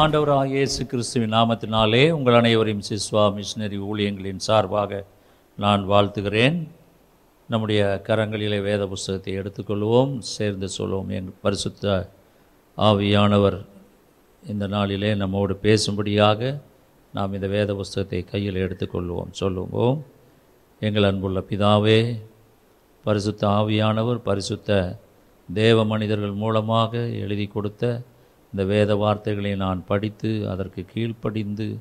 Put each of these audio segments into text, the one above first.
ஆண்டவராக இயேசு கிறிஸ்துவின் நாமத்தினாலே உங்கள் அனைவரையும் சிஸ்வா மிஷினரி ஊழியங்களின் சார்பாக நான் வாழ்த்துகிறேன். நம்முடைய கரங்களிலே வேத புஸ்தகத்தை எடுத்துக்கொள்வோம். சேர்ந்து சொல்லுவோம் என் பரிசுத்த ஆவியானவர் இந்த நாளிலே நம்மோடு பேசும்படியாக நாம் இந்த வேத புஸ்தகத்தை கையில் எடுத்துக்கொள்வோம். சொல்லுவோம். எங்கள் அன்புள்ள பிதாவே பரிசுத்த ஆவியானவர் பரிசுத்த தேவ மனிதர்கள் மூலமாக எழுதி கொடுத்த இந்த வேத வார்த்தைகளை நான் படித்து அதற்கு கீழ்ப்படிந்து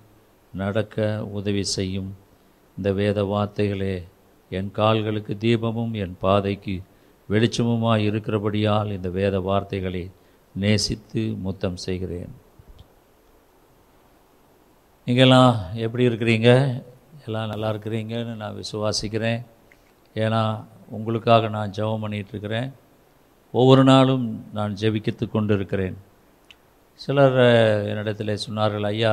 நடக்க உதவி செய்யும். இந்த வேத வார்த்தைகளே என் கால்களுக்கு தீபமும் என் பாதைக்கு வெளிச்சமுமாய் இருக்கிறபடியால் இந்த வேத வார்த்தைகளை நேசித்து முத்தம் செய்கிறேன். நீங்கள்லாம் எப்படி இருக்கிறீங்க? எல்லாம் நல்லா இருக்கிறீங்கன்னு நான் விசுவாசிக்கிறேன். ஏன்னா உங்களுக்காக நான் ஜெபம் பண்ணிகிட்ருக்கிறேன் ஒவ்வொரு நாளும் நான் ஜெபிக்கத்து கொண்டு இருக்கிறேன் சிலர் என்னிடத்தில் சொன்னார்கள் ஐயா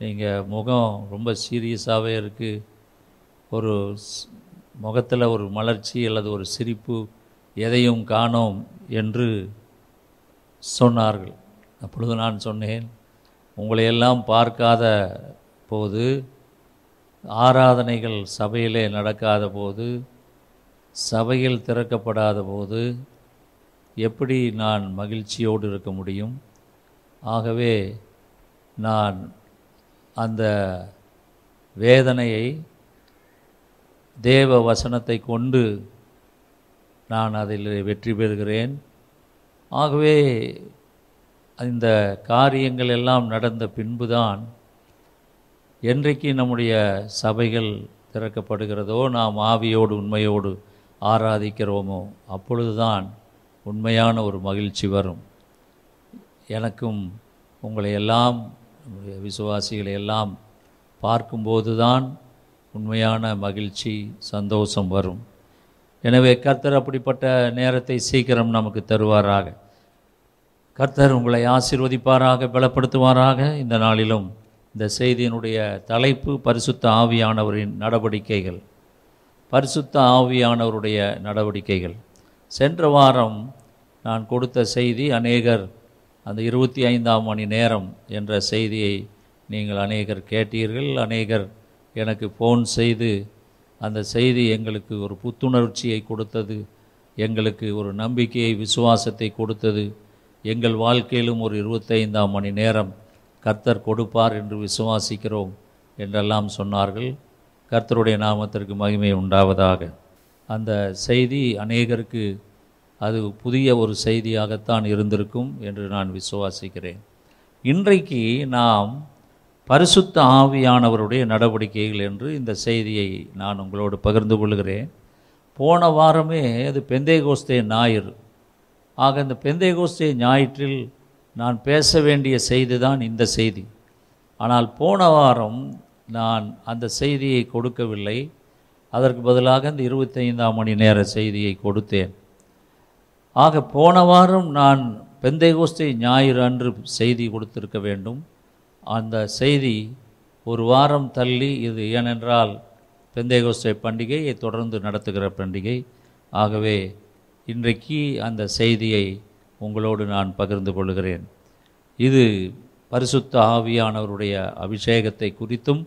நீங்கள் முகம் ரொம்ப சீரியஸாகவே இருக்குது ஒரு முகத்தில் ஒரு மலர்ச்சி அல்லது ஒரு சிரிப்பு எதையும் காணோம் என்று சொன்னார்கள். அப்பொழுது நான் சொன்னேன் உங்களையெல்லாம் பார்க்காத போது ஆராதனைகள் சபையிலே நடக்காத போது சபையில் திறக்கப்படாத போது எப்படி நான் மகிழ்ச்சியோடு இருக்க முடியும்? ஆகவே நான் அந்த வேதனையை தேவ வசனத்தை கொண்டு நான் அதில் வெற்றி பெறுகிறேன். ஆகவே இந்த காரியங்கள் எல்லாம் நடந்த பின்புதான் என்றைக்கு நம்முடைய சபைகள் திறக்கப்படுகிறதோ நாம் ஆவியோடு உண்மையோடு ஆராதிக்கிறோமோ அப்பொழுதுதான் உண்மையான ஒரு மகிழ்ச்சி வரும். எனக்கும் உங்களை எல்லாம் நம்முடைய விசுவாசிகளை எல்லாம் பார்க்கும்போது தான் உண்மையான மகிழ்ச்சி சந்தோஷம் வரும். எனவே கர்த்தர் அப்படிப்பட்ட நேரத்தை சீக்கிரம் நமக்கு தருவாராக. கர்த்தர் உங்களை ஆசீர்வதிப்பாராக பலப்படுத்துவாராக. இந்த நாளிலும் இந்த செய்தியினுடைய தலைப்பு பரிசுத்த ஆவியானவரின் நடவடிக்கைகள். பரிசுத்த ஆவியானவருடைய நடவடிக்கைகள். சென்ற வாரம் நான் கொடுத்த செய்தி அநேகர் அந்த இருபத்தி ஐந்தாம் மணி நேரம் என்ற செய்தியை நீங்கள் அநேகர் கேட்டீர்கள். அநேகர் எனக்கு ஃபோன் செய்து அந்த செய்தி எங்களுக்கு ஒரு புத்துணர்ச்சியை கொடுத்தது எங்களுக்கு ஒரு நம்பிக்கையை விசுவாசத்தை கொடுத்தது. எங்கள் வாழ்க்கையிலும் ஒரு இருபத்தைந்தாம் மணி நேரம் கர்த்தர் கொடுப்பார் என்று விசுவாசிக்கிறோம் என்றெல்லாம் சொன்னார்கள். கர்த்தருடைய நாமத்திற்கு மகிமை உண்டாவதாக. அந்த செய்தி அநேகருக்கு அது புதிய ஒரு செய்தியாகத்தான் இருந்திருக்கும் என்று நான் விசுவாசிக்கிறேன். இன்றைக்கு நாம் பரிசுத்த ஆவியானவருடைய நடவடிக்கைகள் என்று இந்த செய்தியை நான் உங்களோடு பகிர்ந்து கொள்கிறேன். போன வாரமே அது பெந்தேகோஸ்தே ஞாயிறு. ஆக இந்த பெந்தேகோஸ்தே ஞாயிற்றில் நான் பேச வேண்டிய செய்தி தான் இந்த செய்தி. ஆனால் போன வாரம் நான் அந்த செய்தியை கொடுக்கவில்லை. அதற்கு பதிலாக இந்த இருபத்தைந்தாம் மணி நேர செய்தியை கொடுத்தேன். ஆக போன வாரம் நான் பெந்தைகோஸ்தை ஞாயிறு அன்று செய்தி கொடுத்திருக்க வேண்டும். அந்த செய்தி ஒரு வாரம் தள்ளி இது ஏனென்றால் பெந்தைகோஸ்தை பண்டிகையை தொடர்ந்து நடத்துகிற பண்டிகை. ஆகவே இன்றைக்கு அந்த செய்தியை உங்களோடு நான் பகிர்ந்து கொள்கிறேன். இது பரிசுத்த ஆவியானவருடைய அபிஷேகத்தை குறித்தும்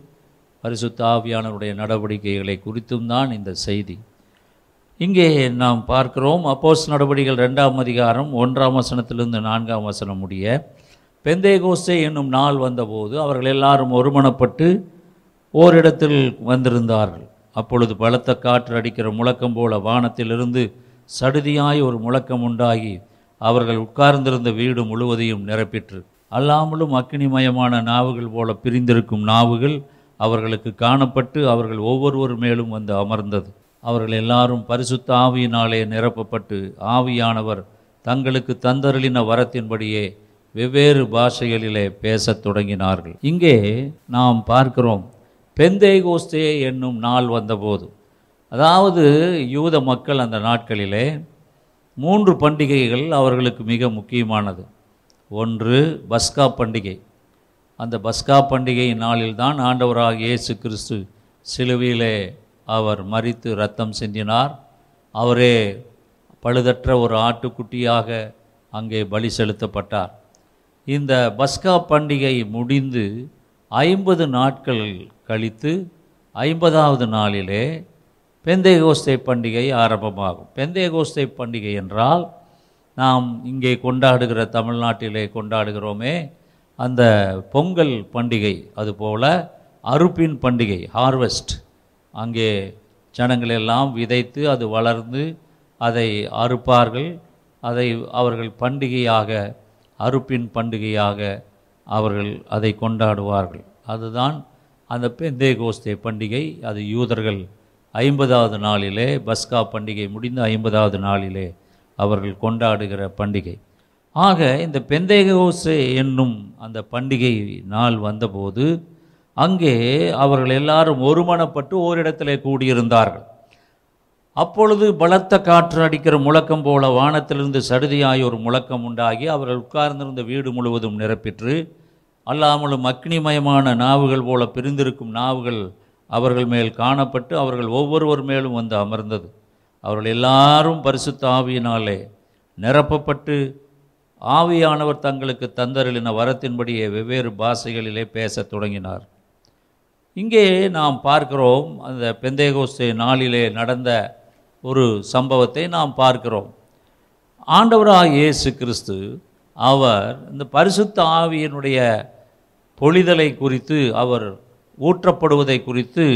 பரிசுத்த ஆவியானவருடைய நடவடிக்கைகளை குறித்தும் தான் இந்த செய்தி. இங்கே நாம் பார்க்கிறோம் அப்போஸ் நடவடிக்கைகள் ரெண்டாம் அதிகாரம் ஒன்றாம் வசனத்திலிருந்து நான்காம் வசனம் முடிய பெந்தேகோஸ்தே என்னும் நாள் வந்தபோது அவர்கள் எல்லாரும் ஒருமணப்பட்டு ஓரிடத்தில் வந்திருந்தார்கள். அப்பொழுது பலத்த காற்று அடிக்கிற முழக்கம் போல வானத்திலிருந்து சடுதியாய் ஒரு முழக்கம் உண்டாகி அவர்கள் உட்கார்ந்திருந்த வீடு முழுவதையும் நிரப்பிற்று. அல்லாமலும் அக்னிமயமான நாவுகள் போல பிரிந்திருக்கும் நாவுகள் அவர்களுக்கு காணப்பட்டு அவர்கள் ஒவ்வொருவர் மேலும் வந்து அமர்ந்தது. அவர்கள் எல்லாரும் பரிசுத்த ஆவியினாலே நிரப்பப்பட்டு ஆவியானவர் தங்களுக்கு தந்தருளின வரத்தின்படியே வெவ்வேறு பாஷைகளிலே பேசத் தொடங்கினார்கள். இங்கே நாம் பார்க்கிறோம் பெந்தேகோஸ்தே என்னும் நாள் வந்தபோது. அதாவது யூத மக்கள் அந்த நாட்களிலே மூன்று பண்டிகைகள் அவர்களுக்கு மிக முக்கியமானது. ஒன்று பஸ்கா பண்டிகை. அந்த பஸ்கா பண்டிகை நாளில்தான் ஆண்டவராக இயேசு கிறிஸ்து சிலுவையிலே அவர் மறித்து ரத்தம் செஞ்சினார் அவரே பழுதற்ற ஒரு ஆட்டுக்குட்டியாக அங்கே பலி செலுத்தப்பட்டார். இந்த பஸ்கா பண்டிகை முடிந்து ஐம்பது நாட்கள் கழித்து ஐம்பதாவது நாளிலே பெந்தேகோஸ்தை பண்டிகை ஆரம்பமாகும். பெந்தேகோஸ்தை பண்டிகை என்றால் நாம் இங்கே கொண்டாடுகிற தமிழ்நாட்டிலே கொண்டாடுகிறோமே அந்த பொங்கல் பண்டிகை அதுபோல அறுப்பின் பண்டிகை ஹார்வெஸ்ட் அங்கே ஜனங்கள் எல்லாம் விதைத்து அது வளர்ந்து அதை அறுப்பார்கள். அதை அவர்கள் பண்டிகையாக அறுப்பின் பண்டிகையாக அவர்கள் அதை கொண்டாடுவார்கள். அதுதான் அந்த பெந்தே கோஸ்தே பண்டிகை. அது யூதர்கள் ஐம்பதாவது நாளிலே பஸ்கா பண்டிகை முடிந்த ஐம்பதாவது நாளிலே அவர்கள் கொண்டாடுகிற பண்டிகை. ஆக இந்த பெந்தேகோசே என்னும் அந்த பண்டிகை நாள் வந்தபோது அங்கே அவர்கள் எல்லாரும் ஒருமனப்பட்டு ஓரிடத்திலே கூடியிருந்தார்கள். அப்பொழுது பலத்த காற்று அடிக்கிற முழக்கம் போல வானத்திலிருந்து சடுதியாய் ஒரு முழக்கம் உண்டாகி அவர்கள் உட்கார்ந்திருந்த வீடு முழுவதும் நிரப்பிற்று. அல்லாமலும் அக்னிமயமான நாவுகள் போல பிரிந்திருக்கும் நாவுகள் அவர்கள் மேல் காணப்பட்டு அவர்கள் ஒவ்வொருவர் மேலும் வந்து அமர்ந்தது. அவர்கள் எல்லாரும் பரிசுத்த ஆவியினாலே நிரப்பப்பட்டு ஆவியானவர் தங்களுக்கு தந்தருளின வரத்தின்படியே வெவ்வேறு பாஷைகளிலே பேசத் தொடங்கினார். இங்கே நாம் பார்க்கிறோம் அந்த பெந்தேகோஸ்து நாளிலே நடந்த ஒரு சம்பவத்தை நாம் பார்க்கிறோம். ஆண்டவராக இயேசு கிறிஸ்து அவர் இந்த பரிசுத்த ஆவியினுடைய பொழிதலை குறித்து அவர் ஊற்றப்படுவதை குறித்து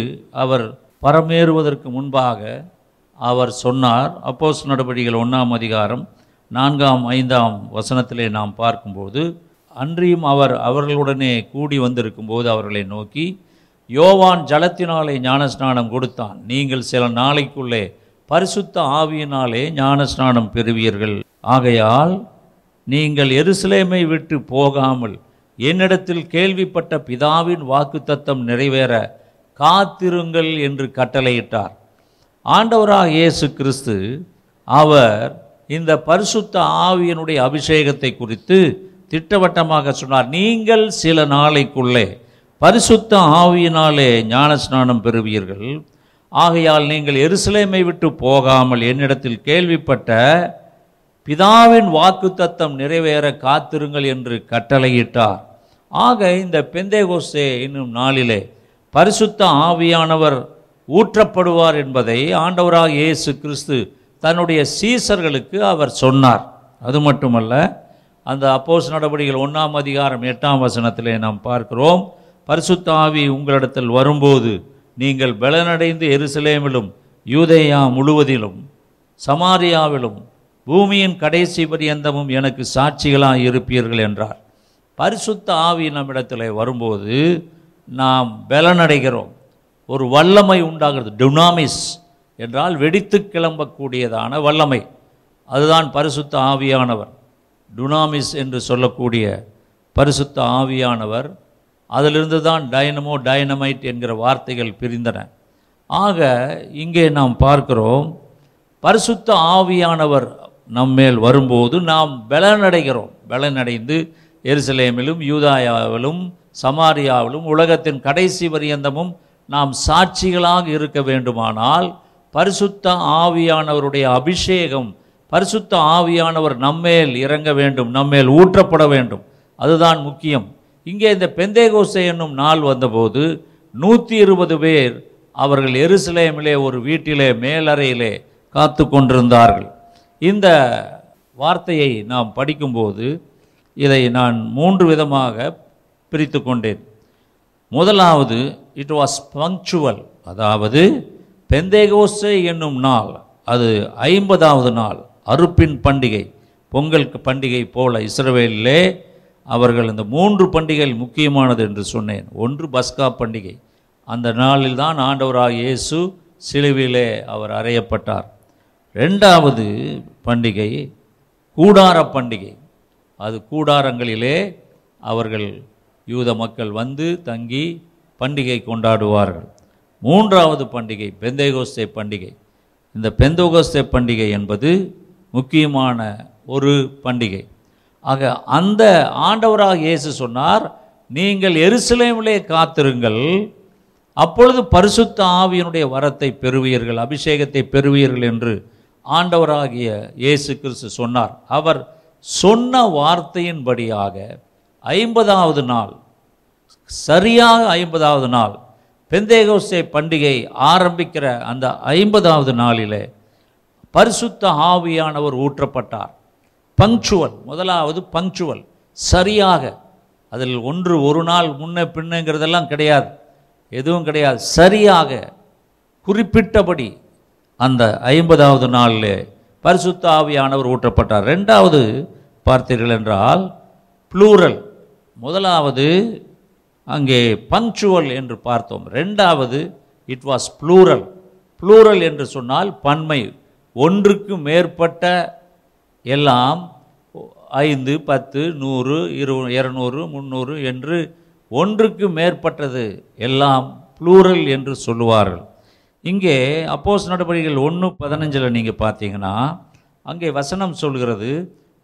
அவர் பரமேறுவதற்கு முன்பாக அவர் சொன்னார். அப்போஸ் நடவடிக்கைகள் ஒன்றாம் அதிகாரம் நான்காம் ஐந்தாம் வசனத்திலே நாம் பார்க்கும்போது அன்றியும் அவர் அவர்களுடனே கூடி வந்திருக்கும்போது அவர்களை நோக்கி யோவான் ஜலத்தினாலே ஞானஸ்நானம் கொடுத்தான். நீங்கள் சில நாளைக்குள்ளே பரிசுத்த ஆவியினாலே ஞானஸ்நானம் பெறுவீர்கள். ஆகையால் நீங்கள் எருசலேமை விட்டு போகாமல் என்னிடத்தில் கேள்விப்பட்ட பிதாவின் வாக்குத்தத்தம் நிறைவேற காத்திருங்கள் என்று கட்டளையிட்டார். ஆண்டவராக இயேசு கிறிஸ்து அவர் இந்த பரிசுத்த ஆவியனுடைய அபிஷேகத்தை குறித்து திட்டவட்டமாக சொன்னார். நீங்கள் சில நாளைக்குள்ளே பரிசுத்த ஆவியினாலே ஞானஸ்நானம் பெறுவீர்கள். ஆகையால் நீங்கள் எருசலேமை விட்டு போகாமல் என்னிடத்தில் கேள்விப்பட்ட பிதாவின் வாக்குத்தத்தம் நிறைவேற காத்திருங்கள் என்று கட்டளையிட்டார். ஆக இந்த பெந்தேகோசே என்னும் நாளிலே பரிசுத்த ஆவியானவர் ஊற்றப்படுவார் என்பதை ஆண்டவராக இயேசு கிறிஸ்து தன்னுடைய சீசர்களுக்கு அவர் சொன்னார். அது மட்டுமல்ல அந்த அப்போஸ் நடவடிக்கைகள் ஒன்றாம் அதிகாரம் எட்டாம் வசனத்திலே நாம் பார்க்கிறோம். பரிசுத்த ஆவி உங்களிடத்தில் வரும்போது நீங்கள் பலனடைந்து எருசலேமிலும் யூதேயா முழுவதிலும் சமாரியாவிலும் பூமியின் கடைசி பரியந்தமும் எனக்கு சாட்சிகளாக இருப்பீர்கள் என்றார். பரிசுத்த ஆவி நம்மிடத்தில் வரும்போது நாம் பலனடைகிறோம். ஒரு வல்லமை உண்டாகிறது. டுனாமிஸ் என்றால் வெடித்து கிளம்பக்கூடியதான வல்லமை. அதுதான் பரிசுத்த ஆவியானவர். டுனாமிஸ் என்று சொல்லக்கூடிய பரிசுத்த ஆவியானவர் அதிலிருந்து தான் டைனமோ டைனமைட் என்கிற வார்த்தைகள் பிரிந்தன. ஆக இங்கே நாம் பார்க்கிறோம் பரிசுத்த ஆவியானவர் நம்மேல் வரும்போது நாம் பலனடைகிறோம். பலனடைந்து எருசலேமிலும் யூதாயாவிலும் சமாரியாவிலும் உலகத்தின் கடைசி பரியந்தமும் நாம் சாட்சிகளாக இருக்க வேண்டுமானால் பரிசுத்த ஆவியானவருடைய அபிஷேகம் பரிசுத்த ஆவியானவர் நம்மேல் இறங்க வேண்டும் நம்மேல் ஊற்றப்பட வேண்டும். அதுதான் முக்கியம். இங்கே இந்த பெந்தேகோசை என்னும் நாள் வந்தபோது நூற்றி இருபது பேர் அவர்கள் எருசலேமிலே ஒரு வீட்டிலே மேலறையிலே காத்து கொண்டிருந்தார்கள். இந்த வார்த்தையை நாம் படிக்கும்போது இதை நான் மூன்று விதமாக பிரித்து கொண்டேன். முதலாவது இட் வாஸ் பங்க்சுவல் அதாவது பெந்தேகோசை என்னும் நாள் அது ஐம்பதாவது நாள் அறுப்பின் பண்டிகை பொங்கல் பண்டிகை போல இஸ்ரவேலிலே அவர்கள் இந்த மூன்று பண்டிகைகள் முக்கியமானது என்று சொன்னேன். ஒன்று பஸ்கா பண்டிகை. அந்த நாளில் தான் ஆண்டவராக இயேசு சிலுவிலே அவர் அறையப்பட்டார். ரெண்டாவது பண்டிகை கூடார பண்டிகை. அது கூடாரங்களிலே அவர்கள் யூத மக்கள் வந்து தங்கி பண்டிகை கொண்டாடுவார்கள். மூன்றாவது பண்டிகை பெந்தேகோஸ்தே பண்டிகை. இந்த பெந்தோகோஸ்தே பண்டிகை என்பது முக்கியமான ஒரு பண்டிகை. ஆக அந்த ஆண்டவராக இயேசு சொன்னார் நீங்கள் எருசலேமிலே காத்திருங்கள் அப்பொழுது பரிசுத்த ஆவியனுடைய வரத்தை பெறுவீர்கள் அபிஷேகத்தை பெறுவீர்கள் என்று ஆண்டவராகிய இயேசு கிறிஸ்து சொன்னார். அவர் சொன்ன வார்த்தையின்படியாக ஐம்பதாவது நாள் சரியாக ஐம்பதாவது நாள் பெந்தேகோசே பண்டிகை ஆரம்பிக்கிற அந்த ஐம்பதாவது நாளிலே பரிசுத்த ஆவியானவர் ஊற்றப்பட்டார். பங்க்சுவல் முதலாவது பங்க்சுவல் சரியாக. அதில் ஒன்று ஒரு நாள் முன்ன பின்னுங்கிறதெல்லாம் கிடையாது. எதுவும் கிடையாது. சரியாக. குறிப்பிட்டபடி அந்த ஐம்பதாவது நாளில் பரிசுத்த ஆவியானவர் ஊற்றப்பட்டார். ரெண்டாவது பார்த்தீர்கள் என்றால் ப்ளூரல் முதலாவது அங்கே பங்க்சுவல் என்று பார்த்தோம். ரெண்டாவது இட் வாஸ் ப்ளூரல் ப்ளூரல் என்று சொன்னால் பன்மை. ஒன்றுக்கு மேற்பட்ட எல்லாம் ஐந்து பத்து நூறு இரு இரநூறு முந்நூறு என்று ஒன்றுக்கு மேற்பட்டது. எல்லாம் ப்ளூரல் என்று சொல்லுவார்கள். இங்கே அப்போஸ் நடவடிக்கைகள் ஒன்று பதினஞ்சில் நீங்கள் பார்த்தீங்கன்னா அங்கே வசனம் சொல்கிறது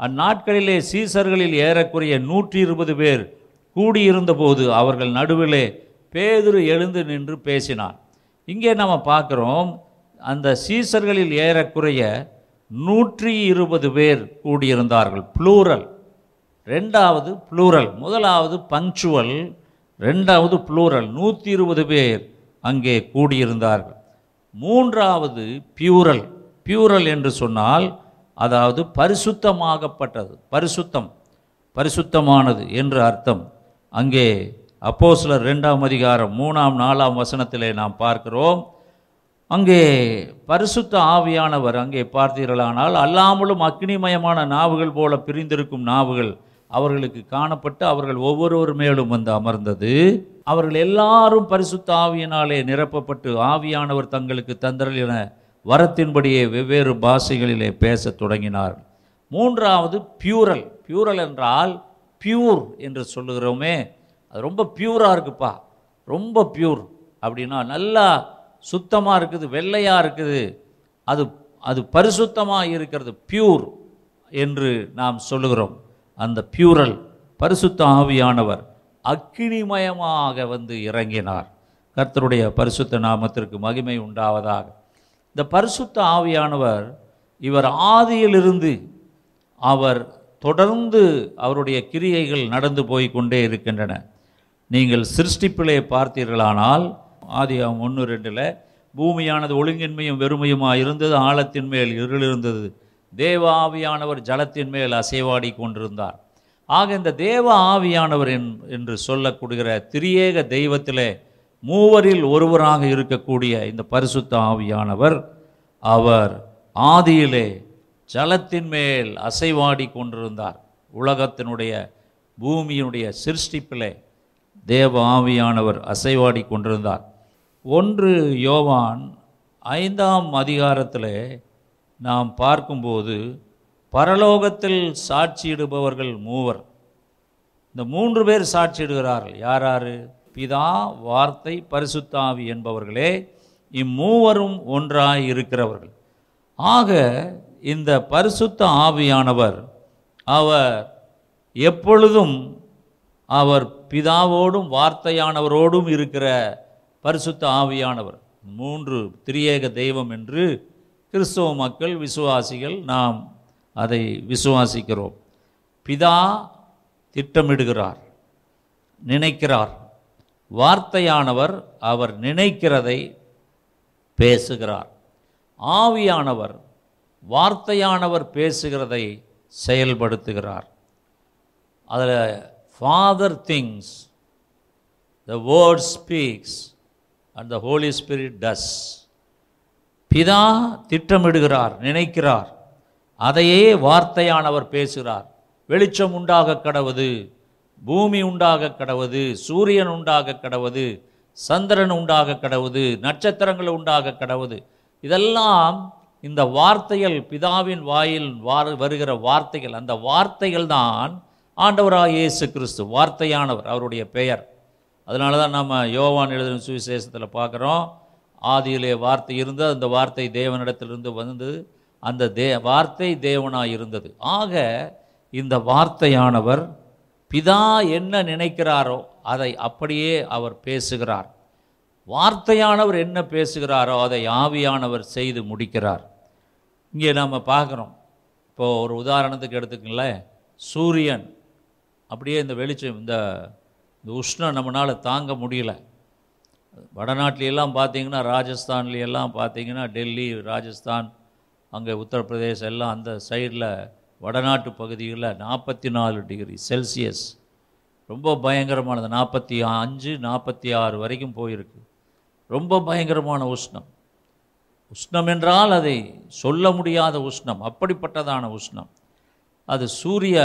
அந்நாட்களிலே சீசர்களில் ஏறக்குறைய நூற்றி இருபது பேர் கூடியிருந்தபோது அவர்கள் நடுவிலே பேதுரு எழுந்து நின்று பேசினான் இங்கே நம்ம பார்க்குறோம் அந்த சீசர்களில் ஏறக்குறைய நூற்றி இருபது பேர் கூடியிருந்தார்கள். ப்ளூரல் ரெண்டாவது ப்ளூரல் முதலாவது பங்க்சுவல் ரெண்டாவது ப்ளூரல் நூற்றி இருபது பேர் அங்கே கூடியிருந்தார்கள். மூன்றாவது பியூரல் பியூரல் என்று சொன்னால் அதாவது பரிசுத்தமாகப்பட்டது. பரிசுத்தம். பரிசுத்தமானது என்று அர்த்தம். அங்கே அப்போஸ்லர் ரெண்டாம் அதிகாரம் மூணாம் நாலாம் வசனத்திலே நாம் பார்க்கிறோம். அங்கே பரிசுத்த ஆவியானவர் அங்கே பார்த்தீர்களானால் அல்லாமலும் அக்னிமயமான நாவுகள் போல பிரிந்திருக்கும் நாவுகள் அவர்களுக்கு காணப்பட்டு அவர்கள் ஒவ்வொருவர் மேலும் வந்து அமர்ந்தது. அவர்கள் எல்லாரும் பரிசுத்த ஆவியினாலே நிரப்பப்பட்டு ஆவியானவர் தங்களுக்கு தந்தரலின வரத்தின்படியே வெவ்வேறு பாஷைகளிலே பேசத் தொடங்கினார். மூன்றாவது பியூரல். பியூரல் என்றால் பியூர் என்று சொல்லுகிறோமே. அது ரொம்ப பியூராக இருக்குப்பா. ரொம்ப பியூர் அப்படின்னா நல்லா சுத்தமாக இருக்குது வெள்ளையாக இருக்குது. அது அது பரிசுத்தமாக இருக்கிறது பியூர் என்று நாம் சொல்லுகிறோம். அந்த பியூரல் பரிசுத்த ஆவியானவர் அக்கினிமயமாக வந்து இறங்கினார். கர்த்தருடைய பரிசுத்த நாமத்திற்கு மகிமை உண்டாவதாக. இந்த பரிசுத்த ஆவியானவர் இவர் ஆதியிலிருந்து அவர் தொடர்ந்து அவருடைய கிரியைகள் நடந்து போய் கொண்டே இருக்கின்றன. நீங்கள் சிருஷ்டிப்பிலே பார்த்தீர்களானால் ஆதியாகம் ஒன்று ரெண்டில் பூமியானது ஒழுங்கின்மையும் வெறுமையுமாக இருந்தது ஆழத்தின் மேல் இருள் இருந்தது தேவ ஆவியானவர் ஜலத்தின் மேல் அசைவாடி கொண்டிருந்தார். ஆக இந்த தேவ ஆவியானவர் என்- என்று சொல்லக்கூடுகிற திரியேக தெய்வத்திலே மூவரில் ஒருவராக இருக்கக்கூடிய இந்த பரிசுத்த ஆவியானவர் அவர் ஆதியிலே ஜலத்தின் மேல் அசைவாடி கொண்டிருந்தார். உலகத்தினுடைய பூமியினுடைய சிருஷ்டிப்பிலே தேவ ஆவியானவர் அசைவாடி கொண்டிருந்தார். ஒன்று யோவான் ஐந்தாம் அதிகாரத்தில் நாம் பார்க்கும்போது பரலோகத்தில் சாட்சியிடுபவர்கள் மூவர். இந்த மூன்று பேர் சாட்சியிடுகிறார்கள். யார் யார்? பிதா வார்த்தை பரிசுத்தாவி என்பவர்களே இம்மூவரும் ஒன்றாய் இருக்கிறவர்கள். ஆக இந்த பரிசுத்த ஆவியானவர் அவர் எப்பொழுதும் அவர் பிதாவோடும் வார்த்தையானவரோடும் இருக்கிற பரிசுத்த ஆவியானவர் மூன்று திரியேக தெய்வம் என்று கிறிஸ்தவ மக்கள் விசுவாசிகள் நாம் அதை விசுவாசிக்கிறோம். பிதா திட்டமிடுகிறார் நினைக்கிறார். வார்த்தையானவர் அவர் நினைக்கிறதை பேசுகிறார். ஆவியானவர் வார்த்தையானவர் பேசுகிறதை செயல்படுத்துகிறார். அதில் Father thinks the Word speaks and the Holy Spirit does பிதா திட்டமிடுகிறார் நினைக்கிறார். அதையே வார்த்தையானவர் பேசுகிறார். வெளிச்சம் உண்டாக கடவுது பூமி உண்டாக கடவுது சூரியன் உண்டாக கடவுது சந்திரன் உண்டாக கடவுது நட்சத்திரங்கள் உண்டாக கடவுது. இதெல்லாம் இந்த வார்த்தைகள் பிதாவின் வாயில் வார வருகிற வார்த்தைகள். அந்த வார்த்தைகள் தான் ஆண்டவராக இயேசு கிறிஸ்து வார்த்தையானவர் அவருடைய பெயர். அதனால தான் நம்ம யோவான் எழுதின சுவிசேஷத்தில் பார்க்குறோம். ஆதியிலே வார்த்தை இருந்தது அந்த வார்த்தை தேவனிடத்திலிருந்து வந்தது அந்த தே வார்த்தை தேவனாக இருந்தது. ஆக இந்த வார்த்தையானவர் பிதா என்ன நினைக்கிறாரோ அதை அப்படியே அவர் பேசுகிறார். வார்த்தையானவர் என்ன பேசுகிறாரோ அதை ஆவியானவர் செய்து முடிக்கிறார். இங்கே நம்ம பார்க்குறோம். இப்போ ஒரு உதாரணத்துக்கு எடுத்துக்கங்களேன். சூரியன் அப்படியே இந்த வெளிச்சம் இந்த இந்த உஷ்ணம் நம்மளால் தாங்க முடியல. வடநாட்டிலெல்லாம் பார்த்தீங்கன்னா ராஜஸ்தான்ல எல்லாம் பார்த்தீங்கன்னா டெல்லி ராஜஸ்தான் அங்கே உத்தரப்பிரதேசம் எல்லாம் அந்த சைடில் வடநாட்டு பகுதிகளில் நாற்பத்தி நாலு டிகிரி செல்சியஸ். ரொம்ப பயங்கரமானது. நாற்பத்தி அஞ்சு நாற்பத்தி ஆறு வரைக்கும் போயிருக்கு. ரொம்ப பயங்கரமான உஷ்ணம். உஷ்ணம் என்றால் அதை சொல்ல முடியாத உஷ்ணம். அப்படிப்பட்டதான உஷ்ணம். அது சூரிய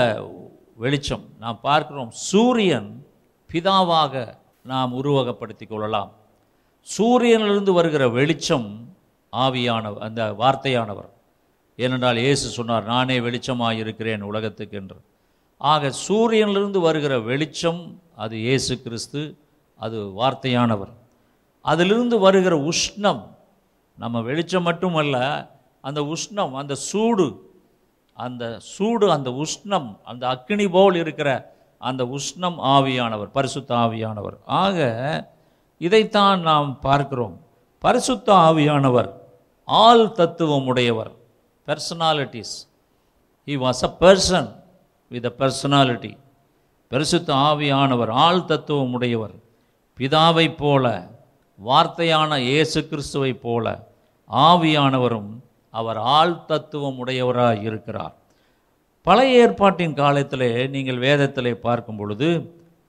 வெளிச்சம். நாம் பார்க்கிறோம். சூரியன் பிதாவாக நாம் உருவகப்படுத்திக் கொள்ளலாம். சூரியனிலிருந்து வருகிற வெளிச்சம் ஆவியானவர் அந்த வார்த்தையானவர். ஏனென்றால் இயேசு சொன்னார் நானே வெளிச்சமாக இருக்கிறேன் உலகத்துக்கு என்று ஆக சூரியனிலிருந்து வருகிற வெளிச்சம் அது இயேசு கிறிஸ்து அது வார்த்தையானவர். அதிலிருந்து வருகிற உஷ்ணம் நம்ம வெளிச்சம் மட்டுமல்ல அந்த உஷ்ணம் அந்த சூடு அந்த சூடு அந்த உஷ்ணம் அந்த அக்னி போல் இருக்கிற அந்த உஷ்ணம் ஆவியானவர் பரிசுத்த ஆவியானவர். ஆக இதைத்தான் நாம் பார்க்கிறோம். பரிசுத்த ஆவியானவர் ஆள் தத்துவம் உடையவர். Personalities he was a person with a personality பரிசுத்த ஆவியானவர் ஆள் தத்துவம் உடையவர். பிதாவைப் போல வார்த்தையான இயேசு கிறிஸ்துவைப் போல ஆவியானவரும் அவர் ஆள் தத்துவம் உடையவராக இருக்கிறார் பழைய ஏற்பாட்டின் காலத்திலே நீங்கள் வேதத்தில் பார்க்கும் பொழுது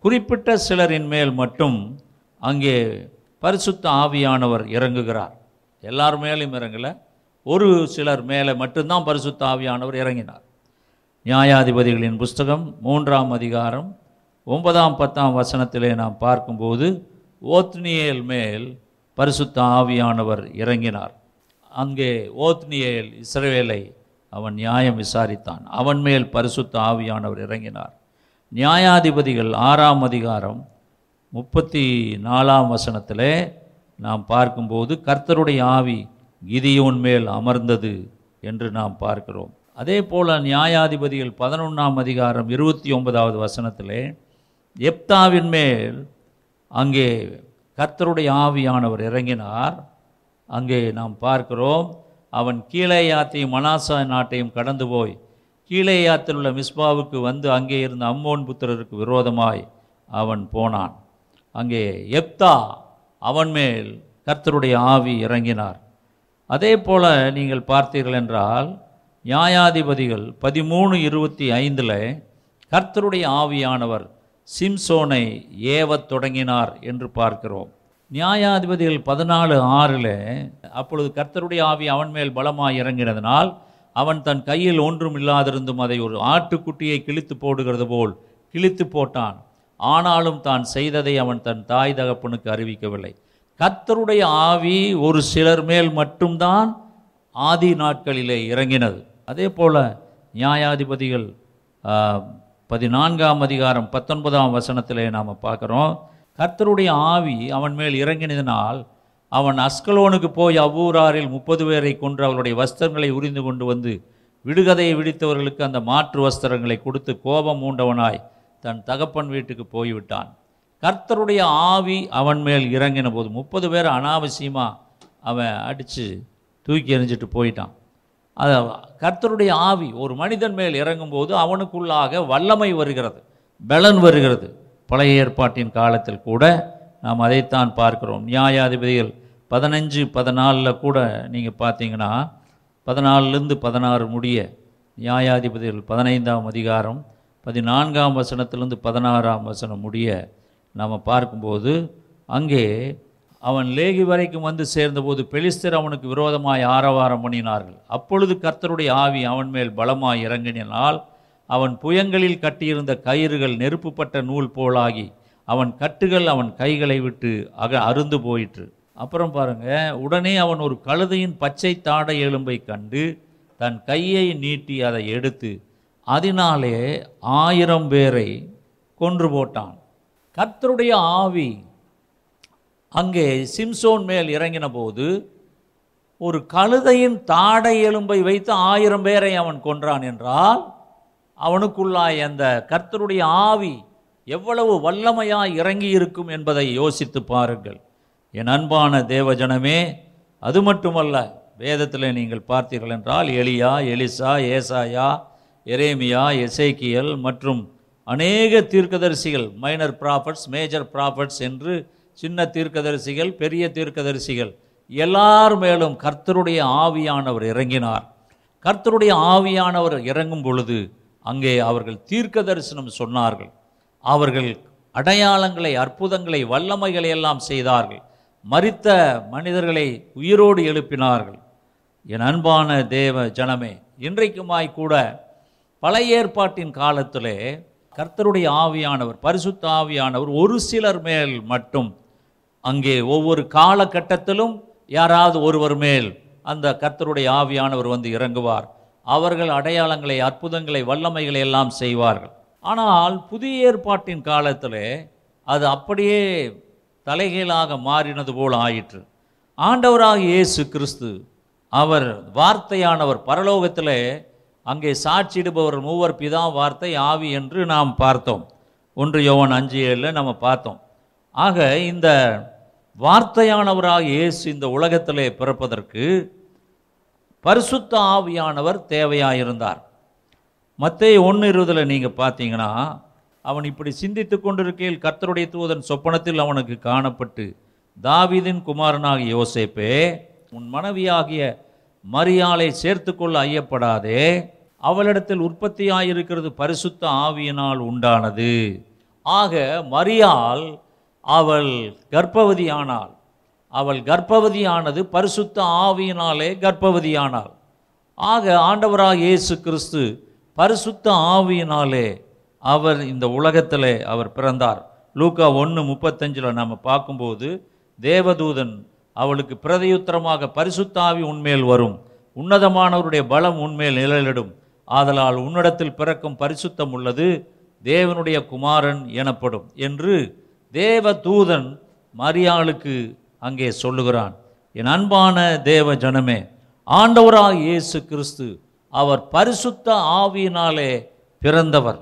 குறிப்பிட்ட சிலரின் மேல் மட்டும் அங்கே பரிசுத்த ஆவியானவர் இறங்குகிறார். எல்லார் மேலும் இறங்கலை. ஒரு சிலர் மேலே மட்டும்தான் பரிசுத்த ஆவியானவர் இறங்கினார். நியாயாதிபதிகளின் புஸ்தகம் மூன்றாம் அதிகாரம் ஒன்பதாம் பத்தாம் வசனத்திலே நாம் பார்க்கும்போது ஓத்னியேல் மேல் பரிசுத்த ஆவியானவர் இறங்கினார். அங்கே ஓத்னியேல் இஸ்ரேலை அவன் நியாயம் விசாரித்தான். அவன் மேல் பரிசுத்த ஆவியானவர் இறங்கினார். நியாயாதிபதிகள் ஆறாம் அதிகாரம் முப்பத்தி நாலாம் வசனத்தில் நாம் பார்க்கும்போது கர்த்தருடைய ஆவி கிதியோன் மேல் அமர்ந்தது என்று நாம் பார்க்கிறோம். அதே போல் நியாயாதிபதிகள் பதினொன்றாம் அதிகாரம் இருபத்தி ஒன்பதாவது வசனத்தில் எப்தாவின் மேல் அங்கே கர்த்தருடைய ஆவியானவர் இறங்கினார். அங்கே நாம் பார்க்கிறோம் அவன் கீழேயாத்தையும் மனாசா நாட்டையும் கடந்து போய் கீழேயாத்தில் உள்ள மிஸ்பாவுக்கு வந்து அங்கே இருந்த அம்மோன் புத்திரருக்கு விரோதமாய் அவன் போனான். அங்கே எப்தா அவன் மேல் கர்த்தருடைய ஆவி இறங்கினார். அதே போல நீங்கள் பார்த்தீர்கள் என்றால் நியாயாதிபதிகள் பதிமூணு இருபத்தி ஐந்தில் கர்த்தருடைய ஆவியானவர் சிம்சோனை ஏவத் தொடங்கினார் என்று பார்க்கிறோம். நியாயாதிபதிகள் பதினாலு ஆறில் அப்பொழுது கர்த்தருடைய ஆவி அவன் மேல் பலமாக இறங்கினதனால் அவன் தன் கையில் ஒன்றும் இல்லாதிருந்தும் அதை ஒரு ஆட்டுக்குட்டியை கிழித்து போடுகிறது போல் கிழித்து போட்டான். ஆனாலும் தான் செய்ததை அவன் தன் தாய் தகப்பனுக்கு அறிவிக்கவில்லை. கர்த்தருடைய ஆவி ஒரு சிலர் மேல் மட்டும்தான் ஆதி நாட்களிலே இறங்கினது. அதே போல் நியாயாதிபதிகள் பதினான்காம் அதிகாரம் பத்தொன்பதாம் வசனத்திலே நாம் பார்க்குறோம். கர்த்தருடைய ஆவி அவன் மேல் இறங்கினதினால் அவன் அஸ்கலோனுக்கு போய் அவ்வூராரில் முப்பது பேரை கொன்று அவளுடைய வஸ்திரங்களை உரிந்து கொண்டு வந்து விடுகதையை விடித்தவர்களுக்கு அந்த மாற்று வஸ்திரங்களை கொடுத்து கோபம் மூண்டவனாய் தன் தகப்பன் வீட்டுக்கு போய்விட்டான். கர்த்தருடைய ஆவி அவன் மேல் இறங்கின போது முப்பது பேர் அனாவசியமாக அவன் அடித்து தூக்கி எறிஞ்சிட்டு போயிட்டான். அது கர்த்தருடைய ஆவி ஒரு மனிதன் மேல் இறங்கும்போது அவனுக்குள்ளாக வல்லமை வருகிறது பலன் வருகிறது. பழைய ஏற்பாட்டின் காலத்தில் கூட நாம் அதைத்தான் பார்க்கிறோம். நியாயாதிபதிகள் பதினஞ்சு பதினாலில் கூட நீங்கள் பார்த்தீங்கன்னா பதினாலிருந்து பதினாறு முடிய நியாயாதிபதிகள் பதினைந்தாம் அதிகாரம் பதினான்காம் வசனத்திலிருந்து பதினாறாம் வசனம் முடிய நாம் பார்க்கும்போது அங்கே அவன் லேகி வரைக்கும் வந்து சேர்ந்தபோது பெலிஸ்தர் அவனுக்கு விரோதமாய் ஆரவாரம் பண்ணினார்கள். அப்பொழுது கர்த்தருடைய ஆவி அவன் மேல் பலமாய் இறங்கினால் அவன் புயங்களில் கட்டியிருந்த கயிறுகள் நெருப்புப்பட்ட நூல் போலாகி அவன் கட்டுகள் அவன் கைகளை விட்டு அக அருந்து போயிற்று. அப்புறம் பாருங்க உடனே அவன் ஒரு கழுதையின் பச்சை தாடை எலும்பை கண்டு தன் கையை நீட்டி அதை எடுத்து அதனாலே ஆயிரம் பேரை கொன்று போட்டான். கர்த்தருடைய ஆவி அங்கே சிம்சோன் மேல் இறங்கின போது ஒரு கழுதையின் தாடை எலும்பை வைத்து ஆயிரம் பேரை அவன் கொன்றான் என்றால் அவனுக்குள்ளாய் அந்த கர்த்தருடைய ஆவி எவ்வளவு வல்லமையாய் இறங்கி இருக்கும் என்பதை யோசித்து பாருங்கள். என் அன்பான தேவஜனமே அது மட்டுமல்ல வேதத்தில் நீங்கள் பார்த்தீர்கள் என்றால் எலியா எலிசா ஏசாயா எரேமியா எசேக்கியல் மற்றும் அநேக தீர்க்கதரிசிகள் மைனர் ப்ராஃபட்ஸ் மேஜர் ப்ராஃபட்ஸ் என்று சின்ன தீர்க்கதரிசிகள் பெரிய தீர்க்கதரிசிகள் எல்லார் மேலும் கர்த்தருடைய ஆவியானவர் இறங்கினார். கர்த்தருடைய ஆவியானவர் இறங்கும் பொழுது அங்கே அவர்கள் தீர்க்க தரிசனம் சொன்னார்கள். அவர்கள் அடையாளங்களை அற்புதங்களை வல்லமைகளை எல்லாம் செய்தார்கள். மறித்த மனிதர்களை உயிரோடு எழுப்பினார்கள். என் அன்பான தேவ ஜனமே இன்றைக்குமாய் கூட பழைய ஏற்பாட்டின் காலத்திலே கர்த்தருடைய ஆவியானவர் பரிசுத்த ஆவியானவர் ஒரு சிலர் மேல் மட்டும் அங்கே ஒவ்வொரு காலகட்டத்திலும் யாராவது ஒருவர் மேல் அந்த கர்த்தருடைய ஆவியானவர் வந்து இறங்குவார். அவர்கள் அடையாளங்களை அற்புதங்களை வல்லமைகளை எல்லாம் செய்வார்கள். ஆனால் புதிய ஏற்பாட்டின் காலத்தில் அது அப்படியே தலைகீழாக மாறினது போல் ஆயிற்று. ஆண்டவராக இயேசு கிறிஸ்து அவர் வார்த்தையானவர் பரலோகத்தில் அங்கே சாட்சியிடுபவர் மூவர் பிதா வார்த்தை ஆவி என்று நாம் பார்த்தோம். ஒன்று யோவன் அஞ்சு ஏழில் நம்ம பார்த்தோம். ஆக இந்த வார்த்தையானவராக இயேசு இந்த உலகத்திலே பிறப்பதற்கு பரிசுத்த ஆவியானவர் தேவையாயிருந்தார். மற்ற ஒன்று இருபதில் நீங்கள் பார்த்தீங்கன்னா அவன் இப்படி சிந்தித்து கொண்டிருக்கையில் கர்த்தருடைய தூதன் சொப்பனத்தில் அவனுக்கு காணப்பட்டு தாவிதின் குமாரனாகிய யோசேப்பே உன் மனைவியாகிய மரியாளை சேர்த்துக்கொள்ள ஐயப்படாதே அவளிடத்தில் உற்பத்தியாயிருக்கிறது பரிசுத்த ஆவியினால் உண்டானது. ஆக மரியால் அவள் கர்ப்பவதியானாள். அவள் கர்ப்பவதியானது பரிசுத்த ஆவியினாலே கர்ப்பவதியானாள். ஆக ஆண்டவராக இயேசு கிறிஸ்து பரிசுத்த ஆவியினாலே அவர் இந்த உலகத்திலே அவர் பிறந்தார். லூக்கா ஒன்று முப்பத்தஞ்சில் நம்ம பார்க்கும்போது தேவதூதன் அவளுக்கு பிரதியுத்தரமாக பரிசுத்த ஆவி உண்மையில் வரும். உன்னதமானவருடைய பலம் உண்மையில் நிழலிடும். ஆதலால் உன்னிடத்தில் பிறக்கும் பரிசுத்தம் உள்ளது தேவனுடைய குமாரன் எனப்படும் என்று தேவதூதன் மரியாளுக்கு அங்கே சொல்லுகிறான் என் அன்பான தேவ ஜனமே ஆண்டவராக இயேசு கிறிஸ்து அவர் பரிசுத்த ஆவியினாலே பிறந்தவர்.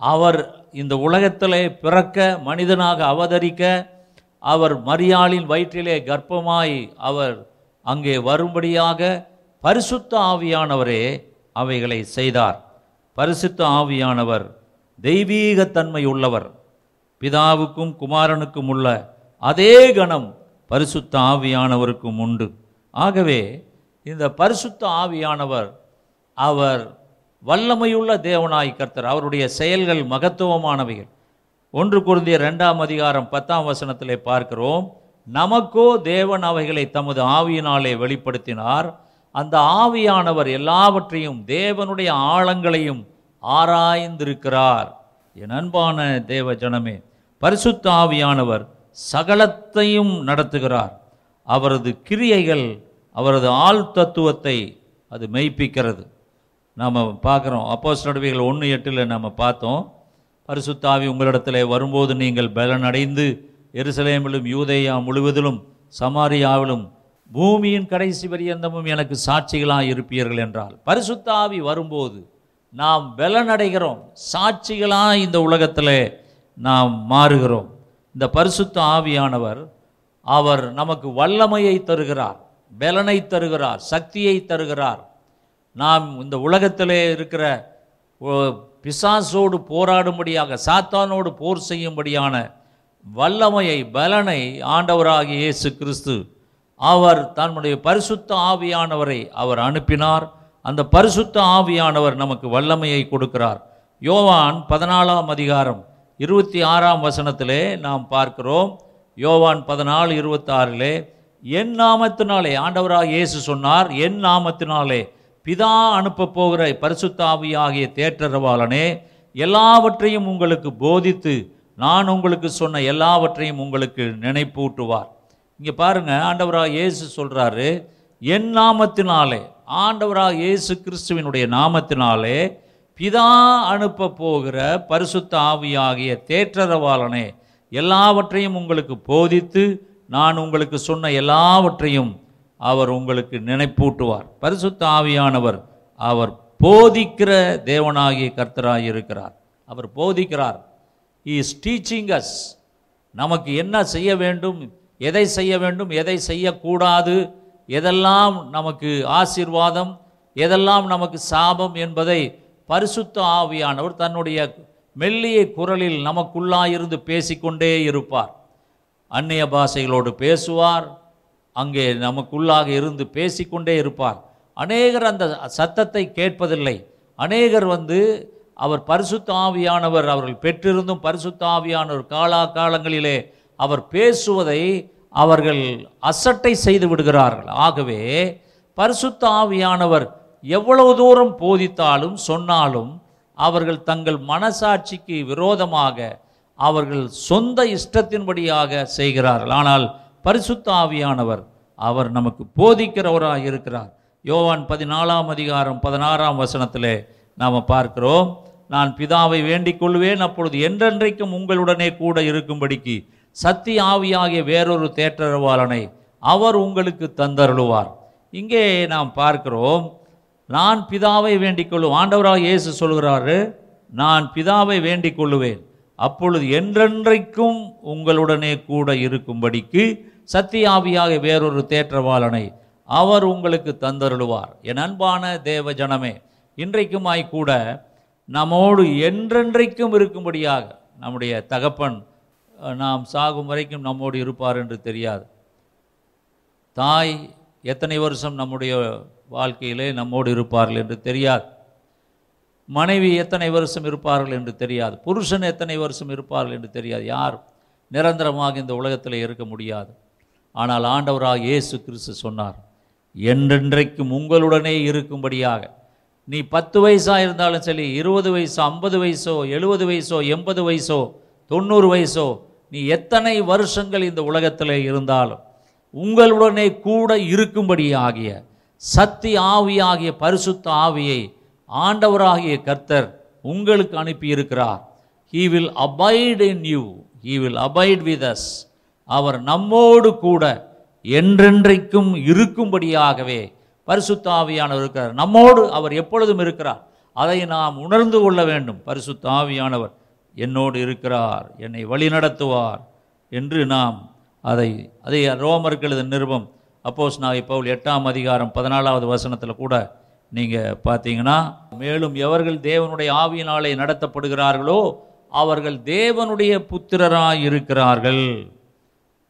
அவர் இந்த உலகத்திலே பிறக்க மனிதனாக அவதரிக்க அவர் மரியாளின் வயிற்றிலே கர்ப்பமாய் அவர் அங்கே வரும்படியாக பரிசுத்த ஆவியானவரே அவைகளை செய்தார். பரிசுத்த ஆவியானவர் தெய்வீகத்தன்மை உள்ளவர் பிதாவுக்கும் குமாரனுக்கும் உள்ள அதே கணம் பரிசுத்த ஆவியானவருக்கும் உண்டு. ஆகவே இந்த பரிசுத்த ஆவியானவர் அவர் வல்லமையுள்ள தேவனாய் கர்த்தர் அவருடைய செயல்கள் மகத்துவமானவைகள். ஒன்று குருந்திய ரெண்டாம் அதிகாரம் பத்தாம் வசனத்திலே பார்க்கிறோம் நமக்கோ தேவன் அவைகளை தமது ஆவியினாலே வெளிப்படுத்தினார். அந்த ஆவியானவர் எல்லாவற்றையும் தேவனுடைய ஆழங்களையும் ஆராய்ந்திருக்கிறார். என் அன்பான தேவ ஜனமே பரிசுத்த ஆவியானவர் சகலத்தையும் நடத்துகிறார். அவரது கிரியைகள் அவரது ஆள் தத்துவத்தை அது மெய்ப்பிக்கிறது. நாம் பார்க்குறோம். அப்போஸ் நடுவைகள் ஒன்று எட்டில் நம்ம பார்த்தோம். பரிசுத்தாவி உங்களிடத்தில் வரும்போது நீங்கள் பலனடைந்து எருசலேமிலும் யூதேயா முழுவதிலும் சமாரியாவிலும் பூமியின் கடைசி பரியந்தமும் எனக்கு சாட்சிகளாக இருப்பீர்கள் என்றால் பரிசுத்தாவி வரும்போது நாம் பலனடைகிறோம். சாட்சிகளாக இந்த உலகத்தில் நாம் மாறுகிறோம். இந்த பரிசுத்த ஆவியானவர் அவர் நமக்கு வல்லமையை தருகிறார் பலனை தருகிறார் சக்தியை தருகிறார். நாம் இந்த உலகத்திலே இருக்கிற பிசாசோடு போராடும்படியாக சாத்தானோடு போர் செய்யும்படியான வல்லமையை பலனை ஆண்டவராகிய இயேசு கிறிஸ்து அவர் தன்னுடைய பரிசுத்த ஆவியானவரை அவர் அனுப்பினார். அந்த பரிசுத்த ஆவியானவர் நமக்கு வல்லமையை கொடுக்கிறார். யோவான் பதினாலாம் அதிகாரம் இருபத்தி ஆறாம் வசனத்திலே நாம் பார்க்கிறோம். யோவான் பதினாலு இருபத்தாறிலே என் நாமத்தினாலே ஆண்டவராக இயேசு சொன்னார் என் நாமத்தினாலே பிதா அனுப்ப போகிற பரிசுத்த ஆவியாகிய தேற்றரவாளனே எல்லாவற்றையும் உங்களுக்கு போதித்து நான் உங்களுக்கு சொன்ன எல்லாவற்றையும் உங்களுக்கு நினைப்பூட்டுவார். இங்கே பாருங்க ஆண்டவராக இயேசு சொல்கிறாரு என் நாமத்தினாலே ஆண்டவராக இயேசு கிறிஸ்துவினுடைய நாமத்தினாலே பிதா அனுப்ப போகிற பரிசுத்த ஆவியாகிய தேற்றரவாளனே எல்லாவற்றையும் உங்களுக்கு போதித்து நான் உங்களுக்கு சொன்ன எல்லாவற்றையும் அவர் உங்களுக்கு நினைப்பூட்டுவார். பரிசுத்த ஆவியானவர் அவர் போதிக்கிற தேவனாகிய கர்த்தராக இருக்கிறார் அவர் போதிக்கிறார். இஸ் டீச்சிங் அஸ் நமக்கு என்ன செய்ய வேண்டும் எதை செய்ய வேண்டும் எதை செய்யக்கூடாது எதெல்லாம் நமக்கு ஆசீர்வாதம் எதெல்லாம் நமக்கு சாபம் என்பதை பரிசுத்த ஆவியானவர் தன்னுடைய மெல்லிய குரலில் நமக்குள்ளாயிருந்து பேசிக்கொண்டே இருப்பார். அந்நிய பாஷைகளோடு பேசுவார். அங்கே நமக்குள்ளாக இருந்து பேசிக்கொண்டே இருப்பார். அநேகர் அந்த சத்தத்தை கேட்பதில்லை. அநேகர் வந்து அவர் பரிசுத்த ஆவியானவர் அவர்கள் பெற்றிருந்தும் பரிசுத்த ஆவியானவர் காலா காலங்களிலே அவர் பேசுவதை அவர்கள் அசட்டை செய்து விடுகிறார்கள். ஆகவே பரிசுத்த ஆவியானவர் எவ்வளவு தூரம் போதித்தாலும் சொன்னாலும் அவர்கள் தங்கள் மனசாட்சிக்கு விரோதமாக அவர்கள் சொந்த இஷ்டத்தின்படியாக செய்கிறார்கள். ஆனால் பரிசுத்த ஆவியானவர் அவர் நமக்கு போதிக்கிறவராக இருக்கிறார். யோவான் பதினாலாம் அதிகாரம் பதினாறாம் வசனத்திலே நாம் பார்க்கிறோம். நான் பிதாவை வேண்டிக் கொள்வேன். அப்பொழுது என்றென்றைக்கும் உங்களுடனே கூட இருக்கும்படிக்கு சத்திய ஆவியாகிய வேறொரு தேற்றரவாளனை அவர் உங்களுக்கு தந்தருளுவார். இங்கே நாம் பார்க்கிறோம். நான் பிதாவை வேண்டிக் கொள்ளும் ஆண்டவராக இயேசு சொல்கிறாரு நான் பிதாவை வேண்டிக் கொள்ளுவேன் அப்பொழுது என்றென்றைக்கும் உங்களுடனே கூட இருக்கும்படிக்கு சத்தியாவியாக வேறொரு தேற்றவாளனை அவர் உங்களுக்கு தந்தருளுவார். என் அன்பான தேவ ஜனமே இன்றைக்குமாய் கூட நம்மோடு என்றென்றைக்கும் இருக்கும்படியாக நம்முடைய தகப்பன் நாம் சாகும் வரைக்கும் நம்மோடு இருப்பார் என்று தெரியாது. தாய் எத்தனை வருஷம் நம்முடைய வாழ்க்கையிலே நம்மோடு இருப்பார்கள் என்று தெரியாது. மனைவி எத்தனை வருஷம் இருப்பார்கள் என்று தெரியாது. புருஷன் எத்தனை வருஷம் இருப்பார்கள் என்று தெரியாது. யார் நிரந்தரமாக இந்த உலகத்தில் இருக்க முடியாது. ஆனால் ஆண்டவராக இயேசு கிறிஸ்து சொன்னார் என்றென்றைக்கும் உங்களுடனே இருக்கும்படியாக. நீ பத்து வயசாக இருந்தாலும் சரி இருபது வயசோ ஐம்பது வயசோ எழுபது வயசோ எண்பது வயசோ தொண்ணூறு வயசோ நீ எத்தனை வருஷங்கள் இந்த உலகத்தில் இருந்தாலும் உங்களுடனே கூட இருக்கும்படியாகிய சக்தி ஆவியாகிய பரிசுத்த ஆவியை ஆண்டவராகிய கர்த்தர் உங்களுக்கு அனுப்பியிருக்கிறார். He will abide in you he will abide with us அவர் நம்மோடு கூட என்றென்றைக்கும் இருக்கும்படியாகவே பரிசுத்த ஆவியானவர் இருக்கிறார். நம்மோடு அவர் எப்பொழுதும் இருக்கிறார். அதை நாம் உணர்ந்து கொள்ள வேண்டும். பரிசுத்த ஆவியானவர் என்னோடு இருக்கிறார். என்னை வழிநடத்துவார் என்று நாம் அதை அதை ரோமர்களது நிருபம் அப்போஸ் நான் பவுல் எட்டாம் அதிகாரம் பதினாலாவது வசனத்தில் கூட நீங்கள் பார்த்தீங்கன்னா மேலும் எவர்கள் தேவனுடைய ஆவியினாலே நடத்தப்படுகிறார்களோ அவர்கள் தேவனுடைய புத்திரராக இருக்கிறார்கள்.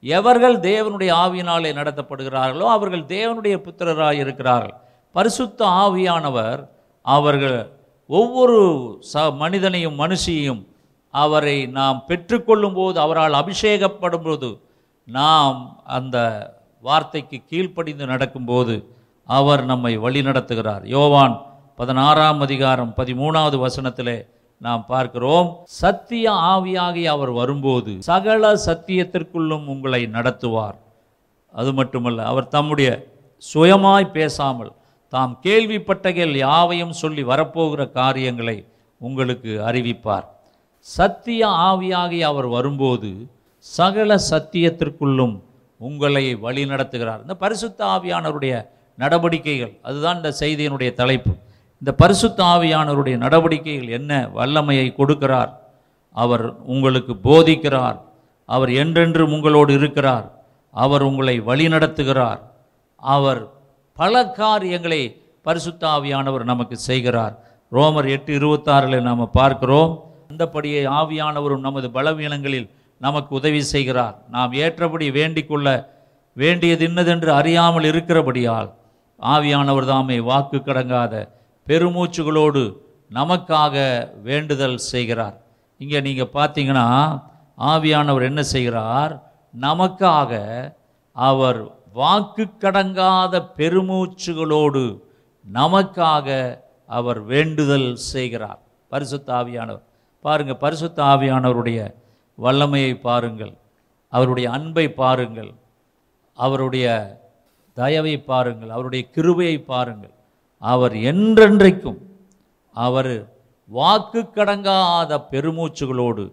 எவர்கள் தேவனுடைய ஆவியினாலே நடத்தப்படுகிறார்களோ அவர்கள் தேவனுடைய புத்திரராக இருக்கிறார்கள். பரிசுத்த ஆவியானவர் அவர்கள் ஒவ்வொரு ச மனிதனையும் மனுஷியையும் அவரை நாம் பெற்றுக்கொள்ளும் போது அவரால் அபிஷேகப்படும் போது நாம் அந்த வார்த்தைக்கு கீழ்ப்படிந்து நடக்கும்போது அவர் நம்மை வழிநடத்துகிறார். யோவான் பதினாறாம் அதிகாரம் பதிமூணாவது வசனத்திலே நாம் பார்க்கிறோம் சத்திய ஆவியாகி அவர் வரும்போது சகல சத்தியத்திற்குள்ளும் உங்களை நடத்துவார். அது மட்டுமல்ல அவர் தம்முடைய சுயமாய் பேசாமல் தாம் கேள்விப்பட்டகள் யாவையும் சொல்லி வரப்போகிற காரியங்களை உங்களுக்கு அறிவிப்பார். சத்திய ஆவியாகி அவர் வரும்போது சகல சத்தியத்திற்குள்ளும் உங்களை வழி நடத்துகிறார் இந்த பரிசுத்த ஆவியானவருடைய நடவடிக்கைகள் அதுதான் இந்த செய்தியினுடைய தலைப்பு. இந்த பரிசுத்த ஆவியானவருடைய நடவடிக்கைகள் என்ன வல்லமையை கொடுக்கிறார். அவர் உங்களுக்கு போதிக்கிறார். அவர் என்றென்றும் உங்களோடு இருக்கிறார். அவர் உங்களை வழிநடத்துகிறார். அவர் பல காரியங்களை பரிசுத்த ஆவியானவர் நமக்கு செய்கிறார். ரோமர் எட்டு இருபத்தாறில் நாம் பார்க்கிறோம். அந்தபடியே ஆவியானவரும் நமது பலவீனங்களில் நமக்கு உதவி செய்கிறார். நாம் ஏற்றபடி வேண்டிக்கொள்ள வேண்டியது இன்னதென்று அறியாமல் இருக்கிறபடியால் ஆவியானவர் தாமே வாக்கு கடங்காத பெருமூச்சுகளோடு நமக்காக வேண்டுதல் செய்கிறார். இங்கே நீங்கள் பார்த்தீங்கன்னா ஆவியானவர் என்ன செய்கிறார்? நமக்காக அவர் வாக்கு கடங்காத பெருமூச்சுகளோடு நமக்காக அவர் வேண்டுதல் செய்கிறார். பரிசுத்த ஆவியானவர். பாருங்கள் பரிசுத்த ஆவியானவருடைய வல்லமையை பாருங்கள். அவருடைய அன்பை பாருங்கள். அவருடைய தயவை பாருங்கள். அவருடைய கிருபையை பாருங்கள். அவர் என்றென்றைக்கும் அவர் வாக்கு கடங்காத பெருமூச்சுகளோடு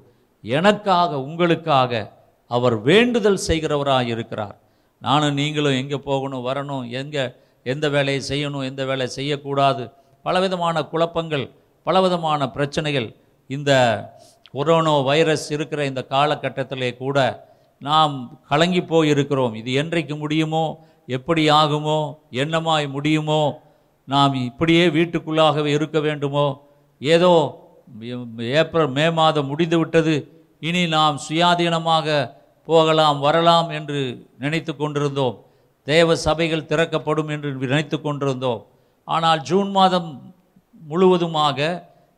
எனக்காக உங்களுக்காக அவர் வேண்டுதல் செய்கிறவராக இருக்கிறார். நானும் நீங்களும் எங்கே போகணும் வரணும் எங்கே எந்த வேலையை செய்யணும் எந்த வேலை செய்யக்கூடாது. பலவிதமான குழப்பங்கள் பலவிதமான பிரச்சனைகள் இந்த கொரோனா வைரஸ் இருக்கிற இந்த காலகட்டத்திலே கூட நாம் கலங்கி போயிருக்கிறோம். இது என்றைக்கு முடியுமோ எப்படி ஆகுமோ என்னமாய் முடியுமோ நாம் இப்படியே வீட்டுக்குள்ளாகவே இருக்க வேண்டுமோ ஏதோ ஏப்ரல் மே மாதம் முடிந்து விட்டது இனி நாம் சுயாதீனமாக போகலாம் வரலாம் என்று நினைத்து கொண்டிருந்தோம். தேவ சபைகள் திறக்கப்படும் என்று நினைத்து கொண்டிருந்தோம். ஆனால் ஜூன் மாதம் முழுவதுமாக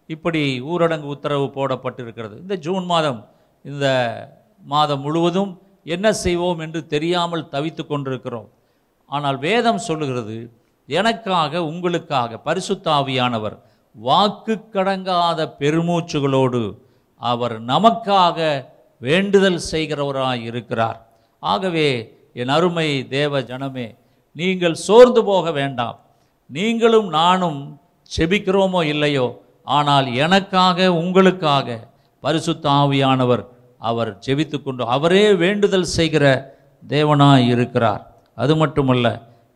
இப்படி ஊரடங்கு உத்தரவு போடப்பட்டிருக்கிறது. இந்த ஜூன் மாதம் இந்த மாதம் முழுவதும் என்ன செய்வோம் என்று தெரியாமல் தவித்து கொண்டிருக்கிறோம். ஆனால் வேதம் சொல்லுகிறது எனக்காக உங்களுக்காக பரிசுத்தாவியானவர் வாக்கு கடங்காத பெருமூச்சுகளோடு அவர் நமக்காக வேண்டுதல் செய்கிறவராய் இருக்கிறார் ஆகவே என் அருமை தேவ ஜனமே நீங்கள் சோர்ந்து போக வேண்டாம். நீங்களும் நானும் செபிக்கிறோமோ இல்லையோ ஆனால் எனக்காக உங்களுக்காக பரிசுத்த ஆவியானவர் அவர் ஜெபித்து கொண்டு அவரே வேண்டுதல் செய்கிற தேவனாய் இருக்கிறார். அது மட்டுமல்ல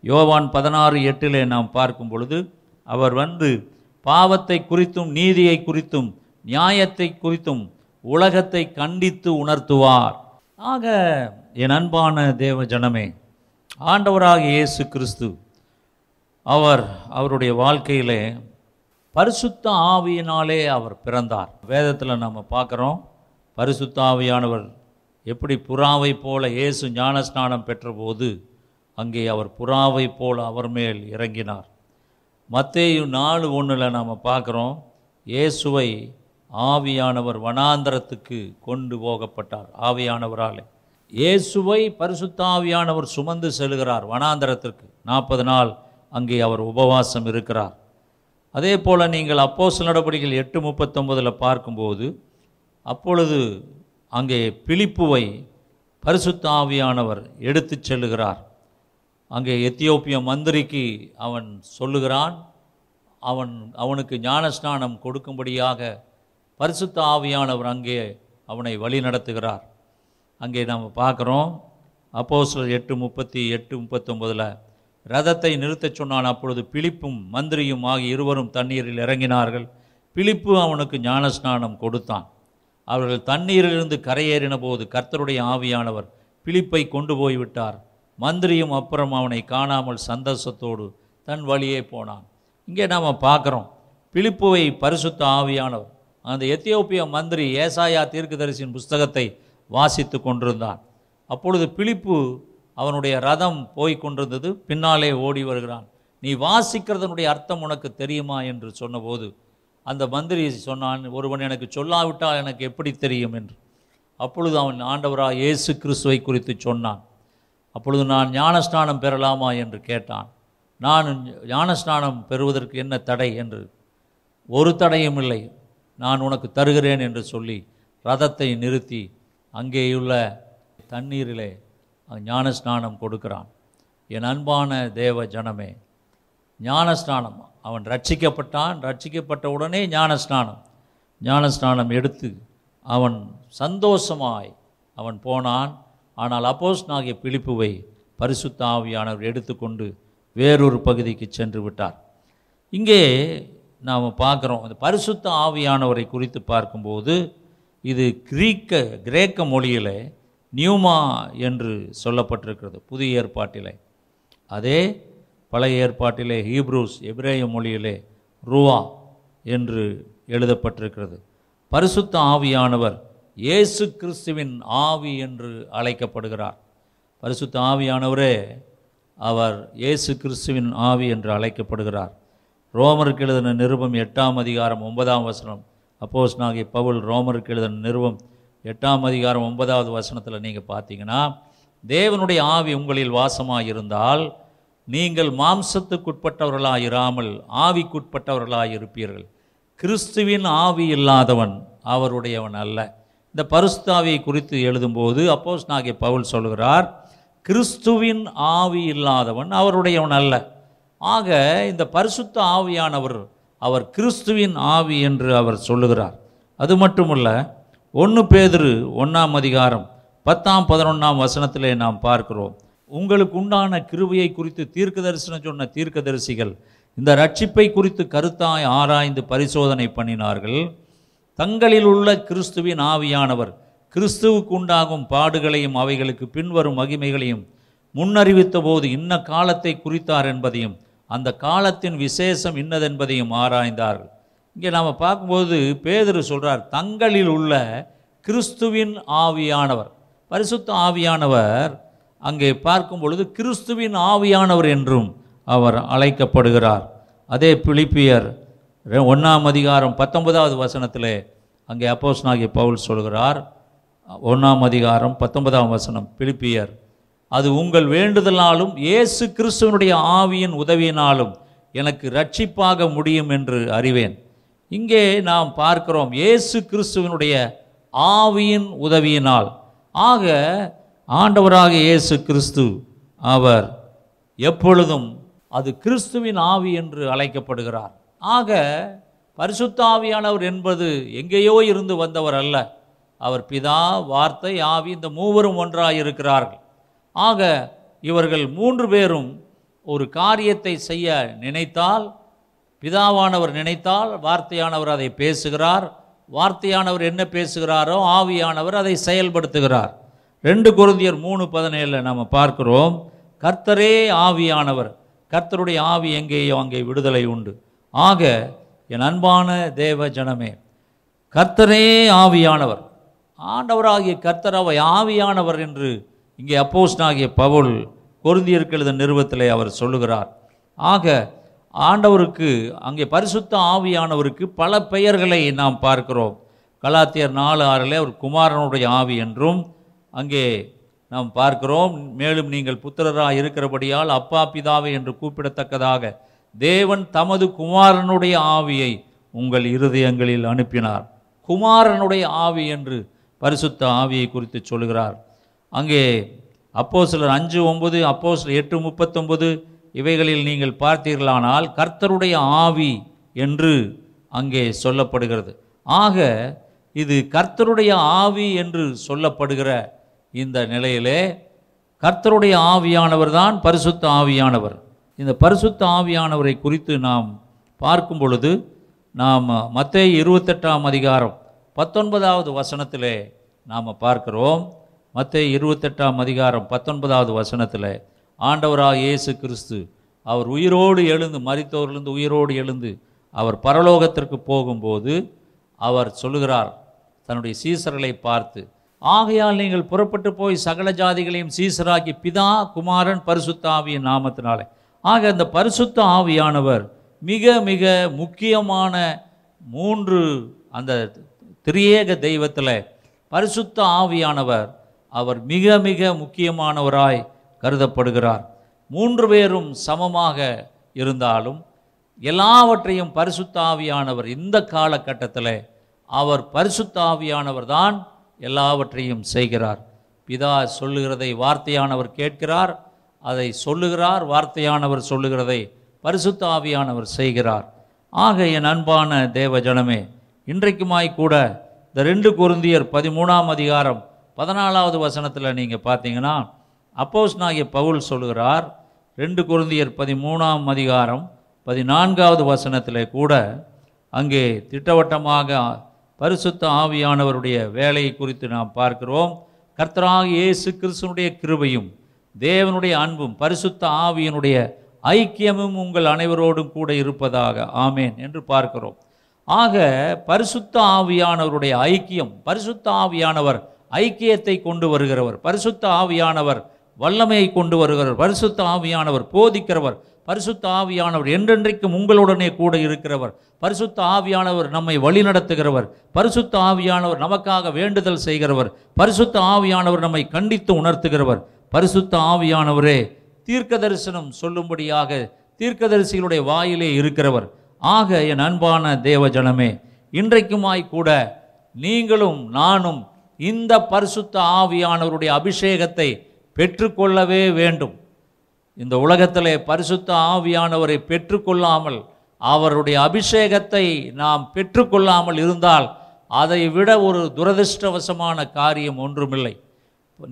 யோவான் பதினாறு எட்டிலே நாம் பார்க்கும் பொழுது அவர் வந்து பாவத்தை குறித்தும் நீதியை குறித்தும் நியாயத்தை குறித்தும் உலகத்தை கண்டித்து உணர்த்துவார். ஆக என் அன்பான தேவ ஜனமே ஆண்டவராக இயேசு கிறிஸ்து அவர் அவருடைய வாழ்க்கையிலே பரிசுத்த ஆவியினாலே அவர் பிறந்தார். வேதத்தில் நம்ம பார்க்குறோம் பரிசுத்த ஆவியானவர் எப்படி புறாவை போல இயேசு ஞானஸ்நானம் பெற்றபோது அங்கே அவர் புறாவை போல அவர் மேல் இறங்கினார். மத்தேயு நாலு ஒன்றில் நாம் பார்க்குறோம் இயேசுவை ஆவியானவர் வனாந்தரத்துக்கு கொண்டு போகப்பட்டார் ஆவியானவராலே. இயேசுவை பரிசுத்தாவியானவர் சுமந்து செல்கிறார் வனாந்தரத்திற்கு. நாற்பது நாள் அங்கே அவர் உபவாசம் இருக்கிறார். அதே போல் நீங்கள் அப்போஸ்தலர் நடவடிக்கைகள் எட்டு முப்பத்தொம்பதில் பார்க்கும்போது அப்பொழுது அங்கே பிலிப்புவை பரிசுத்த ஆவியானவர் எடுத்துச் செல்லுகிறார். அங்கே எத்தியோப்பிய மந்திரிக்கு அவன் சொல்லுகிறான் அவன் அவனுக்கு ஞானஸ்நானம் கொடுக்கும்படியாக பரிசுத்த ஆவியானவர் அங்கே அவனை வழி நடத்துகிறார். அங்கே நாம் பார்க்குறோம் அப்போஸ்தலர் எட்டு முப்பத்தி எட்டு முப்பத்தொம்பதில் ரதத்தை நிறுத்தச் சொன்னான். அப்பொழுது பிலிப்பும் மந்திரியும் ஆகிய இருவரும் தண்ணீரில் இறங்கினார்கள். பிலிப்பு அவனுக்கு ஞானஸ்நானம் கொடுத்தான். அவர்கள் தண்ணீரிலிருந்து கரையேறின போது கர்த்தருடைய ஆவியானவர் பிலிப்பை கொண்டு போய் விட்டார் மந்திரியும் அப்புறம் அவனை காணாமல் சந்தோஷத்தோடு தன் வழியே போனான். இங்கே நாம் பார்க்குறோம். பிலிப்புவை பரிசுத்த ஆவியானவர் அந்த எத்தியோப்பிய மந்திரி ஏசாயா தீர்க்கதரிசியின் புஸ்தகத்தை வாசித்து கொண்டிருந்தான் அப்பொழுது பிலிப்பு அவனுடைய ரதம் போய் கொண்டிருந்தது பின்னாலே ஓடி வருகிறான். நீ வாசிக்கிறதனுடைய அர்த்தம் உனக்கு தெரியுமா என்று சொன்னபோது அந்த மந்திரி சொன்னான் ஒருவன் எனக்கு சொல்லாவிட்டால் எனக்கு எப்படி தெரியும்? என்று. அப்பொழுது அவன் ஆண்டவராக இயேசு கிறிஸ்துவை குறித்து சொன்னான். அப்பொழுது நான் ஞானஸ்நானம் பெறலாமா என்று கேட்டான். நான் ஞானஸ்நானம் பெறுவதற்கு என்ன தடை? என்று. ஒரு தடையும் இல்லை. நான் உனக்கு தருகிறேன் என்று சொல்லி ரதத்தை நிறுத்தி அங்கேயுள்ள தண்ணீரிலே ஞானஸ்நானம் கொடுக்கிறான். என் அன்பான தேவ ஜனமே ஞானஸ்நானம். அவன் ரட்சிக்கப்பட்டான் ரட்சிக்கப்பட்ட உடனே ஞானஸ்நானம். ஞானஸ்நானம் எடுத்து அவன் சந்தோஷமாய் அவன் போனான். ஆனால் அப்போஸ் நாகிய பிழிப்புவை பரிசுத்த ஆவியானவர் எடுத்துக்கொண்டு வேறொரு பகுதிக்கு சென்று விட்டார். இங்கே நாம் பார்க்குறோம் அந்த பரிசுத்த ஆவியானவரை குறித்து பார்க்கும்போது இது கிரீக்க கிரேக்க மொழியில் நியூமா என்று சொல்லப்பட்டிருக்கிறது புதிய ஏற்பாட்டிலே. அதே பழைய ஏற்பாட்டிலே ஹீப்ரூஸ் எபிரேய மொழியிலே ரூவா என்று எழுதப்பட்டிருக்கிறது. பரிசுத்த ஆவியானவர் இயேசு கிறிஸ்துவின் ஆவி என்று அழைக்கப்படுகிறார். பரிசுத்த ஆவியானவரே அவர் இயேசு கிறிஸ்துவின் ஆவி என்று அழைக்கப்படுகிறார். ரோமருக்கு எழுதின நிருபம் எட்டாம் அதிகாரம் ஒன்பதாம் வசனம் அப்போஸ் நாகி பவுல் ரோமருக்கு எழுதின நிருபம் எட்டாம் அதிகாரம் ஒன்பதாவது வசனத்தில் நீங்கள் பார்த்தீங்கன்னா தேவனுடைய ஆவி உங்களில் வாசமாக இருந்தால் நீங்கள் மாம்சத்துக்குட்பட்டவர்களாக இராமல் ஆவிக்குட்பட்டவர்களாக இருப்பீர்கள் கிறிஸ்துவின் ஆவி இல்லாதவன் அவருடையவன் அல்ல. இந்த பரிசுத்தாவியை குறித்து எழுதும்போது அப்போஸ் நாகே பவுல் சொல்கிறார் கிறிஸ்துவின் ஆவி இல்லாதவன் அவருடையவன் அல்ல. ஆக இந்த பரிசுத்த ஆவியானவர் அவர் கிறிஸ்துவின் ஆவி என்று அவர் சொல்லுகிறார். அது மட்டுமல்ல ஒன்று பேதுரு ஒன்றாம் அதிகாரம் பத்தாம் பதினொன்றாம் வசனத்திலே நாம் பார்க்கிறோம். உங்களுக்கு உண்டான கிருவையை குறித்து தீர்க்க தரிசனம் சொன்ன தீர்க்கதரிசிகள் இந்த ரட்சிப்பை குறித்து கருத்தாய் ஆராய்ந்து பரிசோதனை பண்ணினார்கள். தங்களில் உள்ள கிறிஸ்துவின் ஆவியானவர் கிறிஸ்துவுக்கு உண்டாகும் பாடுகளையும் அவைகளுக்கு பின்வரும் மகிமைகளையும் முன்னறிவித்த போது இன்ன காலத்தை குறித்தார் என்பதையும் அந்த காலத்தின் விசேஷம் இன்னதென்பதையும் ஆராய்ந்தார்கள். இங்கே நாம் பார்க்கும்போது பேதர் சொல்கிறார் தங்களில் உள்ள கிறிஸ்துவின் ஆவியானவர். பரிசுத்த ஆவியானவர் அங்கே பார்க்கும் பொழுது கிறிஸ்துவின் ஆவியானவர் என்றும் அவர் அழைக்கப்படுகிறார். அதே பிலிப்பியர் ஒன்றாம் அதிகாரம் பத்தொன்பதாவது வசனத்தில் அங்கே அப்போஸ் நாகிய பவுல் சொல்கிறார். ஒன்றாம் அதிகாரம் பத்தொன்பதாம் வசனம் பிலிப்பியர் அது உங்கள் வேண்டுதலாலும் இயேசு கிறிஸ்துவனுடைய ஆவியின் உதவியினாலும் எனக்கு ரட்சிப்பாக முடியும் என்று அறிவேன். இங்கே நாம் பார்க்கிறோம் இயேசு கிறிஸ்துவனுடைய ஆவியின் உதவியினால். ஆக ஆண்டவராக இயேசு கிறிஸ்து அவர் எப்பொழுதும் அது கிறிஸ்துவின் ஆவி என்று அழைக்கப்படுகிறார். ஆக பரிசுத்த ஆவியானவர் என்பது எங்கேயோ இருந்து வந்தவர் அல்ல. அவர் பிதா வார்த்தை ஆவி இந்த மூவரும் ஒன்றாக இருக்கிறார்கள். ஆக இவர்கள் மூன்று பேரும் ஒரு காரியத்தை செய்ய நினைத்தால் பிதாவானவர் நினைத்தால் வார்த்தையானவர் அதை பேசுகிறார். வார்த்தையானவர் என்ன பேசுகிறாரோ ஆவியானவர் அதை செயல்படுத்துகிறார். ரெண்டு குருந்தியர் மூணு பதினேழில் நம்ம பார்க்கிறோம். கர்த்தரே ஆவியானவர். கர்த்தருடைய ஆவி எங்கேயோ அங்கே விடுதலை உண்டு. ஆக என் அன்பான தேவ ஜனமே கர்த்தரே ஆவியானவர். ஆண்டவராகிய கர்த்தர் அவை ஆவியானவர் என்று இங்கே அப்போஸ்டாகிய பவுல் கொருந்தியருக்கு நிறுவத்தில் நிறுவத்திலே அவர் சொல்லுகிறார். ஆக ஆண்டவருக்கு அங்கே பரிசுத்த ஆவியானவருக்கு பல பெயர்களை நாம் பார்க்கிறோம். கலாத்தியர் நாலு ஆறில் அவர் குமாரனுடைய ஆவி என்றும் அங்கே நாம் பார்க்கிறோம். மேலும் நீங்கள் புத்திரராக இருக்கிறபடியால் அப்பா பிதாவை என்று கூப்பிடத்தக்கதாக தேவன் தமது குமாரனுடைய ஆவியை உங்கள் இருதயங்களில் அனுப்பினார். குமாரனுடைய ஆவி என்று பரிசுத்த ஆவியை குறித்து சொல்கிறார் அங்கே அப்போ சிலர் அஞ்சு ஒன்பது அப்போ சிலர் எட்டு முப்பத்தொன்பது இவைகளில் நீங்கள் பார்த்தீர்களானால் கர்த்தருடைய ஆவி என்று அங்கே சொல்லப்படுகிறது. ஆக இது கர்த்தருடைய ஆவி என்று சொல்லப்படுகிற இந்த நிலையிலே கர்த்தருடைய ஆவியானவர் தான் பரிசுத்த ஆவியானவர். இந்த பரிசுத்த ஆவியானவரை குறித்து நாம் பார்க்கும் பொழுது நாம் மற்ற இருபத்தெட்டாம் அதிகாரம் பத்தொன்பதாவது வசனத்திலே நாம் பார்க்கிறோம். மற்ற இருபத்தெட்டாம் அதிகாரம் பத்தொன்பதாவது வசனத்தில் ஆண்டவராக இயேசு கிறிஸ்து அவர் உயிரோடு எழுந்து மறித்தவர்களிருந்து உயிரோடு எழுந்து அவர் பரலோகத்திற்கு போகும்போது அவர் சொல்லுகிறார் தன்னுடைய சீசர்களை பார்த்து ஆகையால் நீங்கள் புறப்பட்டு போய் சகல ஜாதிகளையும் சீசராக்கி பிதா குமாரன் பரிசுத்த ஆவியின் நாமத்தினாலே. ஆக அந்த பரிசுத்த ஆவியானவர் மிக மிக முக்கியமான மூன்று அந்த திரியேக தெய்வத்தில் பரிசுத்த ஆவியானவர் அவர் மிக மிக முக்கியமானவராய் கருதப்படுகிறார். மூன்று பேரும் சமமாக இருந்தாலும் எல்லாவற்றையும் பரிசுத்தாவியானவர் இந்த காலகட்டத்தில் அவர் பரிசுத்தாவியானவர் தான் எல்லாவற்றையும் செய்கிறார். பிதா சொல்லுகிறதை வார்த்தையானவர் கேட்கிறார் அதை சொல்லுகிறார் வார்த்தையானவர் சொல்லுகிறதை பரிசுத்தாவியானவர் செய்கிறார். ஆக என் அன்பான தேவ ஜனமே இன்றைக்குமாய் கூட இந்த ரெண்டு குருந்தியர் பதிமூணாம் அதிகாரம் பதினாலாவது வசனத்தில் நீங்கள் பார்த்தீங்கன்னா அப்போஸ் நாகிய பவுல் சொல்லுகிறார் ரெண்டு குருந்தியர் பதிமூணாம் அதிகாரம் பதினான்காவது வசனத்தில் கூட அங்கே திட்டவட்டமாக பரிசுத்த ஆவியானவருடைய வேலையை குறித்து நாம் பார்க்கிறோம். கர்த்தராக இயேசு கிறிஸ்துனுடைய கிருபையும் தேவனுடைய அன்பும் பரிசுத்த ஆவியினுடைய ஐக்கியமும் உங்கள் அனைவரோடும் கூட இருப்பதாக ஆமேன் என்று பார்க்கிறோம். ஆக பரிசுத்த ஆவியானவருடைய ஐக்கியம் பரிசுத்த ஆவியானவர் ஐக்கியத்தை கொண்டு வருகிறவர் பரிசுத்த ஆவியானவர் வல்லமையை கொண்டு வருகிறவர் பரிசுத்த ஆவியானவர் போதிக்கிறவர் பரிசுத்த ஆவியானவர் என்றென்றைக்கும் உங்களுடனே கூட இருக்கிறவர் பரிசுத்த ஆவியானவர் நம்மை வழிநடத்துகிறவர் பரிசுத்த ஆவியானவர் நமக்காக வேண்டுதல் செய்கிறவர் பரிசுத்த ஆவியானவர் நம்மை கண்டித்து உணர்த்துகிறவர். பரிசுத்த ஆவியானவரே தீர்க்க தரிசனம் சொல்லும்படியாக தீர்க்கதரிசிகளுடைய வாயிலே இருக்கிறவர். ஆக என் அன்பான தேவ ஜனமே இன்றைக்குமாய் கூட நீங்களும் நானும் இந்த பரிசுத்த ஆவியானவருடைய அபிஷேகத்தை பெற்றுக்கொள்ளவே வேண்டும். இந்த உலகத்திலே பரிசுத்த ஆவியானவரை பெற்றுக்கொள்ளாமல் அவருடைய அபிஷேகத்தை நாம் பெற்றுக்கொள்ளாமல் இருந்தால் அதை விட ஒரு துரதிர்ஷ்டவசமான காரியம் ஒன்றுமில்லை.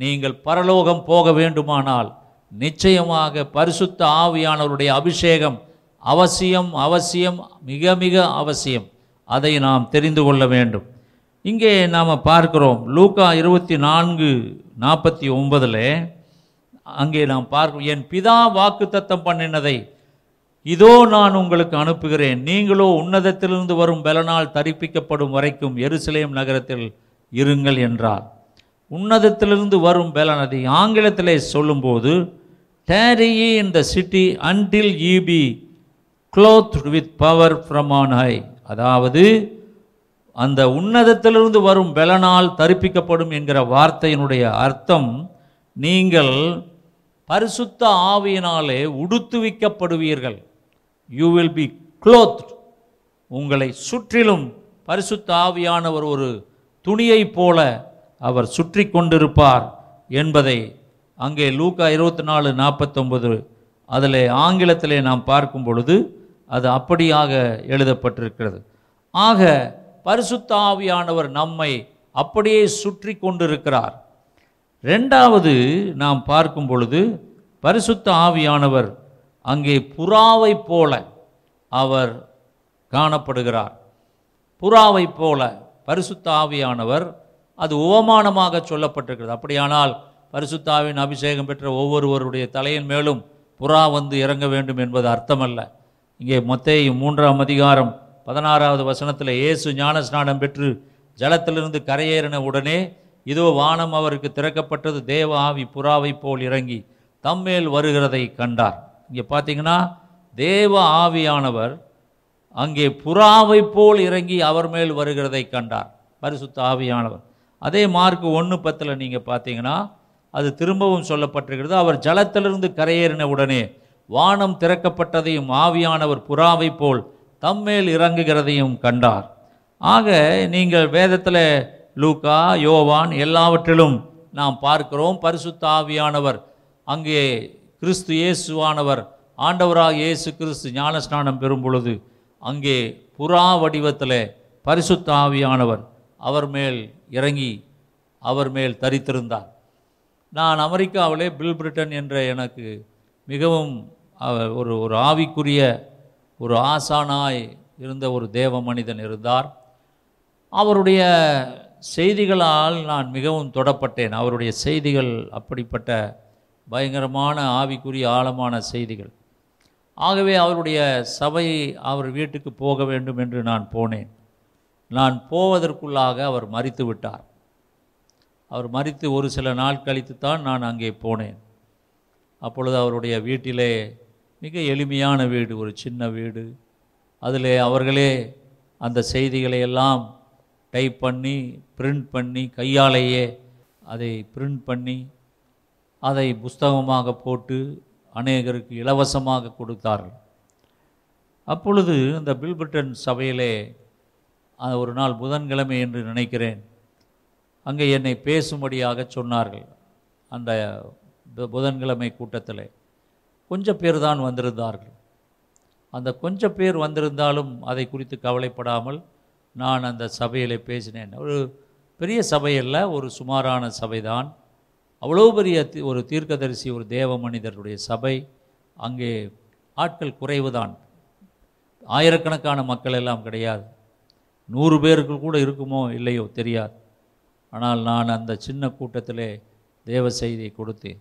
நீங்கள் பரலோகம் போக வேண்டுமானால் நிச்சயமாக பரிசுத்த ஆவியானவருடைய அபிஷேகம் அவசியம் அவசியம் மிக மிக அவசியம். அதை நாம் தெரிந்து கொள்ள வேண்டும். இங்கே நாம் பார்க்கிறோம். லூக்கா இருபத்தி நான்கு நாற்பத்தி ஒன்பதில் அங்கே நாம் பார்க்கிறோம் என் பிதா வாக்கு தத்தம் பண்ணினதை இதோ நான் உங்களுக்கு அனுப்புகிறேன். நீங்களோ உன்னதத்திலிருந்து வரும் பலனால் தரிப்பிக்கப்படும் வரைக்கும் எருசலேம் நகரத்தில் இருங்கள் என்றார். உன்னதத்திலிருந்து வரும் பலன் அதை ஆங்கிலத்திலே சொல்லும்போது tarry ye in the city until ye be clothed with power from on high அதாவது அந்த உன்னதத்திலிருந்து வரும் பலனால் தரிப்பிக்கப்படும் என்கிற வார்த்தையினுடைய அர்த்தம் நீங்கள் பரிசுத்த ஆவியினாலே உடுத்துவிக்கப்படுவீர்கள். யூ வில் பி க்ளோத் உங்களை சுற்றிலும் பரிசுத்த ஆவியானவர் ஒரு துணியைப் போல அவர் சுற்றி கொண்டிருப்பார் என்பதை அங்கே லூக்கா இருபத்தி நாலு நாற்பத்தொம்பது அதில் ஆங்கிலத்திலே நாம் பார்க்கும் பொழுது அது அப்படியாக எழுதப்பட்டிருக்கிறது. ஆக பரிசுத்த ஆவியானவர் நம்மை அப்படியே சுற்றி கொண்டிருக்கிறார். ரெண்டாவது நாம் பார்க்கும் பொழுது பரிசுத்த ஆவியானவர் அங்கே புறாவைப் போல அவர் காணப்படுகிறார். புறாவைப் போல பரிசுத்த ஆவியானவர் அது உவமானமாக சொல்லப்பட்டிருக்கிறது. அப்படியானால் பரிசுத்தாவின் அபிஷேகம் பெற்ற ஒவ்வொருவருடைய தலையின் மேலும் புறா வந்து இறங்க வேண்டும் என்பது அர்த்தமல்ல. இங்கே மொத்தையும் மூன்றாம் அதிகாரம் பதினாறாவது வசனத்தில் இயேசு ஞான ஸ்நானம் பெற்று ஜலத்திலிருந்து கரையேறின உடனே இதோ வானம் அவருக்கு திறக்கப்பட்டது தேவ ஆவி புறாவைப் போல் இறங்கி தம்மேல் வருகிறதை கண்டார். இங்கே பார்த்தீங்கன்னா தேவ ஆவியானவர் அங்கே புறாவைப் போல் இறங்கி அவர் மேல் வருகிறதை கண்டார். பரிசுத்த ஆவியானவர். அதே மார்க் ஒன்று பத்தில் நீங்கள் பார்த்தீங்கன்னா அது திரும்பவும் சொல்லப்பட்டிருக்கிறது அவர் ஜலத்திலிருந்து கரையேறின உடனே வானம் திறக்கப்பட்டதையும் ஆவியானவர் புறாவைப் போல் தம்மேல் இறங்குகிறதையும் கண்டார். ஆக நீங்கள் வேதத்தில் லூக்கா யோவான் எல்லாவற்றிலும் நாம் பார்க்கிறோம். பரிசுத்த ஆவியானவர் அங்கே கிறிஸ்து இயேசுவானவர் ஆண்டவராக இயேசு கிறிஸ்து ஞானஸ்நானம் பெறும் பொழுது அங்கே புறா வடிவத்தில் பரிசுத்த ஆவியானவர் அவர் மேல் இறங்கி அவர் மேல் தரித்திருந்தார். நான் அமெரிக்காவிலே பில் பிரிட்டன் என்ற எனக்கு மிகவும் ஒரு ஒரு ஆவிக்குரிய ஒரு ஆசானாய் இருந்த ஒரு தேவ மனிதன் இருந்தார். அவருடைய செய்திகளால் நான் மிகவும் தொடப்பட்டேன். அவருடைய செய்திகள் அப்படிப்பட்ட பயங்கரமான ஆவிக்குரிய ஆழமான செய்திகள். ஆகவே அவருடைய சபை அவர் வீட்டுக்கு போக வேண்டும் என்று நான் போனேன். நான் போவதற்குள்ளாக அவர் மறித்து விட்டார். அவர் மறித்து ஒரு சில நாள் கழித்து தான் நான் அங்கே போனேன். அப்பொழுது அவருடைய வீட்டிலே மிக எளிமையான வீடு ஒரு சின்ன வீடு. அதில் அவர்களே அந்த செய்திகளை எல்லாம் டைப் பண்ணி பிரிண்ட் பண்ணி கையாலேயே அதை பிரிண்ட் பண்ணி அதை புஸ்தகமாக போட்டு அநேகருக்கு இலவசமாக கொடுத்தார்கள். அப்பொழுது அந்த பில்பிரிட்டன் சபையிலே ஒரு நாள் புதன்கிழமை என்று நினைக்கிறேன். அங்கே என்னை பேசும்படியாக சொன்னார்கள் அந்த பு- புதன்கிழமை கூட்டத்தில். கொஞ்சம் பேர் தான் வந்திருந்தார்கள். அந்த கொஞ்சம் பேர் வந்திருந்தாலும் அதை குறித்து கவலைப்படாமல் நான் அந்த சபையில் பேசினேன். ஒரு பெரிய சபையல்ல ஒரு சுமாரான சபைதான். அவ்வளோ பெரிய ஒரு தீர்க்கதரிசி ஒரு தேவ மனிதருடைய சபை. அங்கே ஆட்கள் குறைவுதான். ஆயிரக்கணக்கான மக்கள் எல்லாம் கிடையாது. நூறு பேருக்கு கூட இருக்குமோ இல்லையோ தெரியாது. ஆனால் நான் அந்த சின்ன கூட்டத்திலே தேவ செய்தியை கொடுத்தேன்.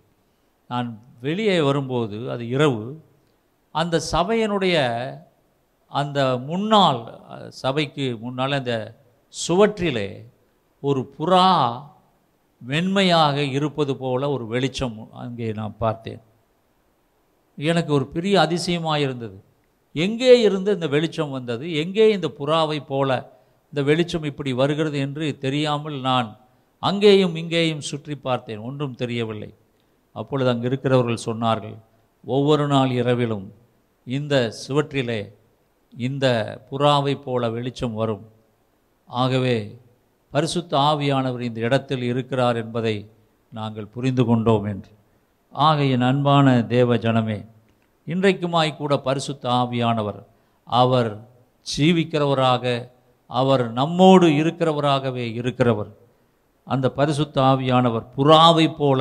நான் வெளியே வரும்போது அது இரவு அந்த சபையினுடைய அந்த முன்னால் சபைக்கு முன்னால் அந்த சுவற்றிலே ஒரு புறா வெண்மையாக இருப்பது போல ஒரு வெளிச்சம் அங்கே நான் பார்த்தேன். எனக்கு ஒரு பெரிய அதிசயமாக இருந்தது. எங்கே இருந்து இந்த வெளிச்சம் வந்தது? எங்கே இந்த புறாவை போல இந்த வெளிச்சம் இப்படி வருகிறது என்று தெரியாமல் நான் அங்கேயும் இங்கேயும் சுற்றி பார்த்தேன். ஒன்றும் தெரியவில்லை. அப்பொழுது அங்கே இருக்கிறவர்கள் சொன்னார்கள் ஒவ்வொரு நாள் இரவிலும் இந்த சுவற்றிலே இந்த புறாவை போல வெளிச்சம் வரும். ஆகவே பரிசுத்த ஆவியானவர் இந்த இடத்தில் இருக்கிறார் என்பதை நாங்கள் புரிந்து கொண்டோம் என்று. ஆக என் அன்பான தேவ ஜனமே இன்றைக்குமாய்க்கூட பரிசுத்த ஆவியானவர் அவர் ஜீவிக்கிறவராக அவர் நம்மோடு இருக்கிறவராகவே இருக்கிறவர். அந்த பரிசுத்த ஆவியானவர் புறாவைப் போல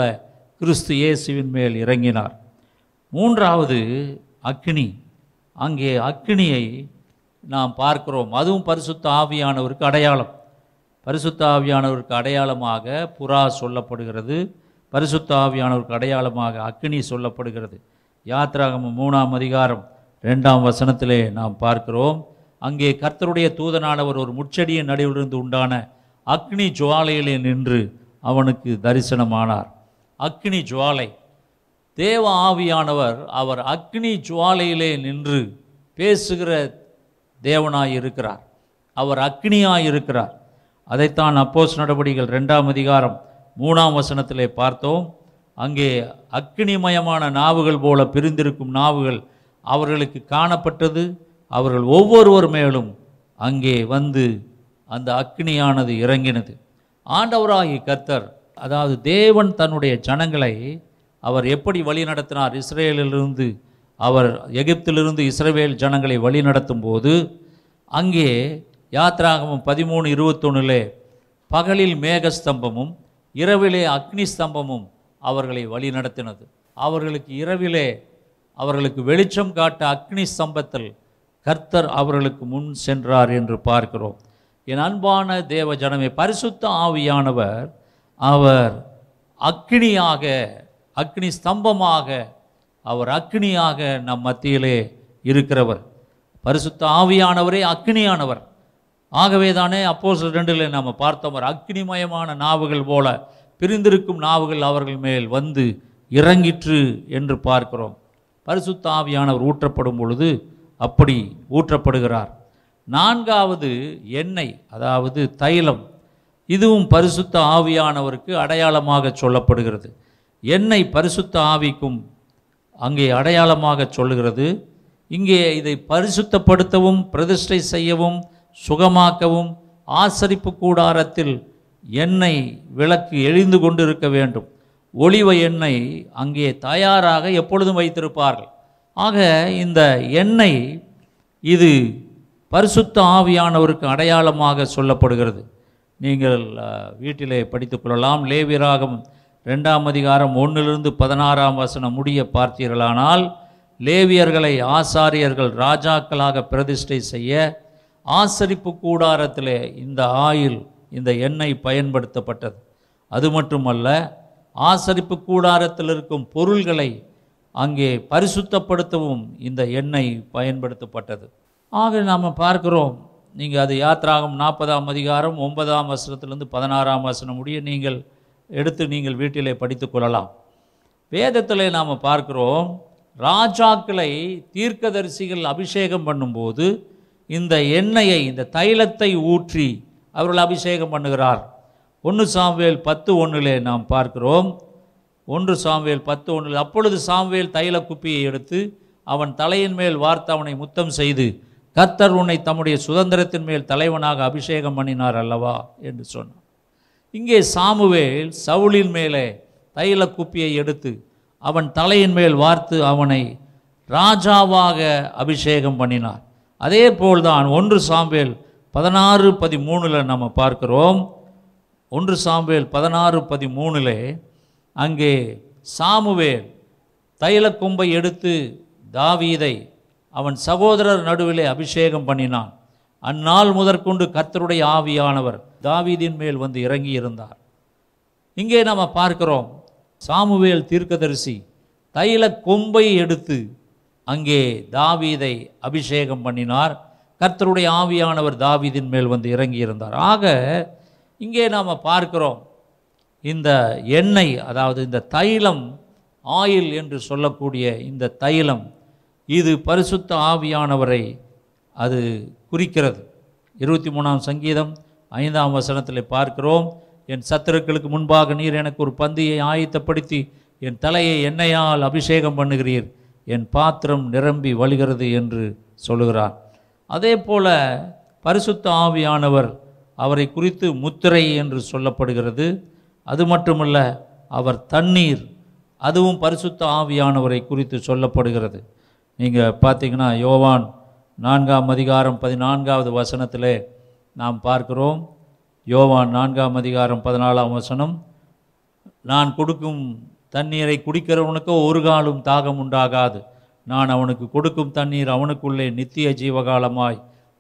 கிறிஸ்து இயேசுவின் மேல் இறங்கினார். மூன்றாவது அக்னி அங்கே அக்னியை நாம் பார்க்கிறோம். அதுவும் பரிசுத்த ஆவியானவருக்கு அடையாளம். பரிசுத்த ஆவியானவருக்கு அடையாளமாக புறா சொல்லப்படுகிறது. பரிசுத்த ஆவியானவருக்கு அடையாளமாக அக்னி சொல்லப்படுகிறது. யாத்ராகம மூணாம் அதிகாரம் ரெண்டாம் வசனத்திலே நாம் பார்க்கிறோம். அங்கே கர்த்தருடைய தூதனானவர் ஒரு முச்செடியின் நடுவிலிருந்து உண்டான அக்னி ஜுவாலையிலே நின்று அவனுக்கு தரிசனமானார். அக்னி ஜுவாலை. தேவ ஆவியானவர் அவர் அக்னி ஜுவாலையிலே நின்று பேசுகிற தேவனாய் இருக்கிறார் அவர் அக்னியாய் இருக்கிறார் அதைத்தான் அப்போஸ் நடவடிக்கைகள் ரெண்டாம் அதிகாரம் மூணாம் வசனத்திலே பார்த்தோம். அங்கே அக்னிமயமான நாவுகள் போல பிரிந்திருக்கும் நாவுகள் அவர்களுக்கு காணப்பட்டது. அவர்கள் ஒவ்வொருவர் மேலும் அங்கே வந்து அந்த அக்னியானது இறங்கினது. ஆண்டவராகி கர்த்தர் அதாவது தேவன் தன்னுடைய ஜனங்களை அவர் எப்படி வழி நடத்தினார்? இஸ்ரேலிலிருந்து அவர் எகிப்திலிருந்து இஸ்ரேல் ஜனங்களை வழி நடத்தும் போது அங்கே யாத்ராகமம் பதிமூணு இருபத்தொன்னிலே பகலில் மேகஸ்தம்பமும் இரவிலே அக்னி ஸ்தம்பமும் அவர்களை வழி நடத்தினது. அவர்களுக்கு இரவிலே அவர்களுக்கு வெளிச்சம் காட்ட அக்னி ஸ்தம்பத்தில் கர்த்தர் அவர்களுக்கு முன் சென்றார் என்று பார்க்கிறோம். என் அன்பான தேவ ஜனமே பரிசுத்த ஆவியானவர் அவர் அக்னியாக அக்னி ஸ்தம்பமாக அவர் அக்னியாக நம் மத்தியிலே இருக்கிறவர். பரிசுத்த ஆவியானவரே அக்னியானவர். ஆகவே தானே அப்போ ரெண்டில் நாம் பார்த்தவர் அக்னிமயமான நாவுகள் போல பிரிந்திருக்கும் நாவுகள் அவர்கள் மேல் வந்து இறங்கிற்று என்று பார்க்கிறோம். பரிசுத்த ஆவியானவர் ஊற்றப்படும் பொழுது அப்படி ஊற்றப்படுகிறார். நான்காவது எண்ணெய் அதாவது தைலம். இதுவும் பரிசுத்த ஆவியானவருக்கு அடையாளமாக சொல்லப்படுகிறது. எண்ணெய் பரிசுத்த ஆவிக்கும் அங்கே அடையாளமாக சொல்லுகிறது. இங்கே இதை பரிசுத்தப்படுத்தவும் பிரதிஷ்டை செய்யவும் சுகமாக்கவும் ஆசரிப்பு கூடாரத்தில் எண்ணெய் விளக்கு எழிந்து கொண்டிருக்க வேண்டும். ஒளிவ எண்ணெய் அங்கே தயாராக எப்பொழுதும் வைத்திருப்பார்கள். ஆக இந்த எண்ணெய் இது பரிசுத்த ஆவியானவருக்கு அடையாளமாக சொல்லப்படுகிறது. நீங்கள் வீட்டிலே வீட்டிலே படித்துக்கொள்ளலாம் லேவியராகம் ரெண்டாம் அதிகாரம் ஒன்றிலிருந்து பதினாறாம் வசனம் முடிய பார்த்தீர்களானால் லேவியர்களை ஆசாரியர்கள் ராஜாக்களாக பிரதிஷ்டை செய்ய ஆசரிப்பு கூடாரத்திலே இந்த ஆயில் இந்த எண்ணெய் பயன்படுத்தப்பட்டது. அது மட்டுமல்ல ஆசரிப்பு கூடாரத்தில் இருக்கும் பொருள்களை அங்கே பரிசுத்தப்படுத்தவும் இந்த எண்ணெய் பயன்படுத்தப்பட்டது. ஆக நாம் பார்க்கிறோம் நீங்கள் அது யாத்ராகம் நாற்பதாம் அதிகாரம் ஒன்பதாம் வசனத்திலிருந்து பதினாறாம் வசனம் முடிய நீங்கள் எடுத்து நீங்கள் வீட்டிலே படித்துக் கொள்ளலாம். வேதத்தில் நாம் பார்க்கிறோம் ராஜாக்களை தீர்க்கதரிசிகள் அபிஷேகம் பண்ணும்போது இந்த எண்ணெயை இந்த தைலத்தை ஊற்றி அவர்கள் அபிஷேகம் பண்ணுகிறார். ஒன்று சாம்வேல் பத்து ஒன்றிலே நாம் பார்க்கிறோம் ஒன்று சாம்வேல் பத்து ஒன்றில் அப்பொழுது சாம்வேல் தைல குப்பியை எடுத்து அவன் தலையின் மேல் வார்த்து அவனை முத்தம் செய்து கர்த்தர் உன்னை தம்முடைய சுதந்திரத்தின் மேல் தலைவனாக அபிஷேகம் பண்ணினார் அல்லவா? என்று சொன்னான் இங்கே சாமுவேல் சவுளின் மேலே தைல குப்பியை எடுத்து அவன் தலையின் மேல் வார்த்து அவனை ராஜாவாக அபிஷேகம் பண்ணினார். அதே போல்தான் ஒன்று சாம்பேல் பதினாறு பதிமூணில் நம்ம பார்க்கிறோம். ஒன்று சாம்பேல் பதினாறு பதிமூணில் அங்கே சாமுவேல் தைல கொம்பை எடுத்து தாவீதை அவன் சகோதரர் நடுவிலே அபிஷேகம் பண்ணினான். அந்நாள் முதற்கொண்டு கர்த்தருடைய ஆவியானவர் தாவீதின் மேல் வந்து இறங்கி இருந்தார் இங்கே நாம் பார்க்கிறோம். சாமுவேல் தீர்க்கதரிசி தைல கொம்பை எடுத்து அங்கே தாவீதை அபிஷேகம் பண்ணினார். கர்த்தருடைய ஆவியானவர் தாவீதின் மேல் வந்து இறங்கி இருந்தார் ஆக இங்கே நாம் பார்க்கிறோம். இந்த எண்ணெய் அதாவது இந்த தைலம் ஆயில் என்று சொல்லக்கூடிய இந்த தைலம் இது பரிசுத்த ஆவியானவரை அது குறிக்கிறது. இருபத்தி மூணாம் சங்கீதம் ஐந்தாம் வசனத்தில் பார்க்கிறோம் என் சத்துருக்களுக்கு முன்பாக நீர் எனக்கு ஒரு பந்தியை ஆயத்தப்படுத்தி என் தலையை எண்ணெயால் அபிஷேகம் பண்ணுகிறீர். என் பாத்திரம் நிரம்பி வழிகிறது என்று சொல்லுகிறார். அதே போல பரிசுத்த ஆவியானவர் அவரை குறித்து முத்திரை என்று சொல்லப்படுகிறது. அது மட்டுமல்ல அவர் தண்ணீர் அதுவும் பரிசுத்த ஆவியானவரை குறித்து சொல்லப்படுகிறது. நீங்கள் பார்த்தீங்கன்னா யோவான் நான்காம் அதிகாரம் பதினான்காவது வசனத்தில் நாம் பார்க்கிறோம். யோவான் நான்காம் அதிகாரம் பதினாலாம் வசனம் நான் கொடுக்கும் தண்ணீரை குடிக்கிறவனுக்கோ ஒரு காலும் தாகம் உண்டாகாது. நான் அவனுக்கு கொடுக்கும் தண்ணீர் அவனுக்குள்ளே நித்திய ஜீவகாலமாய்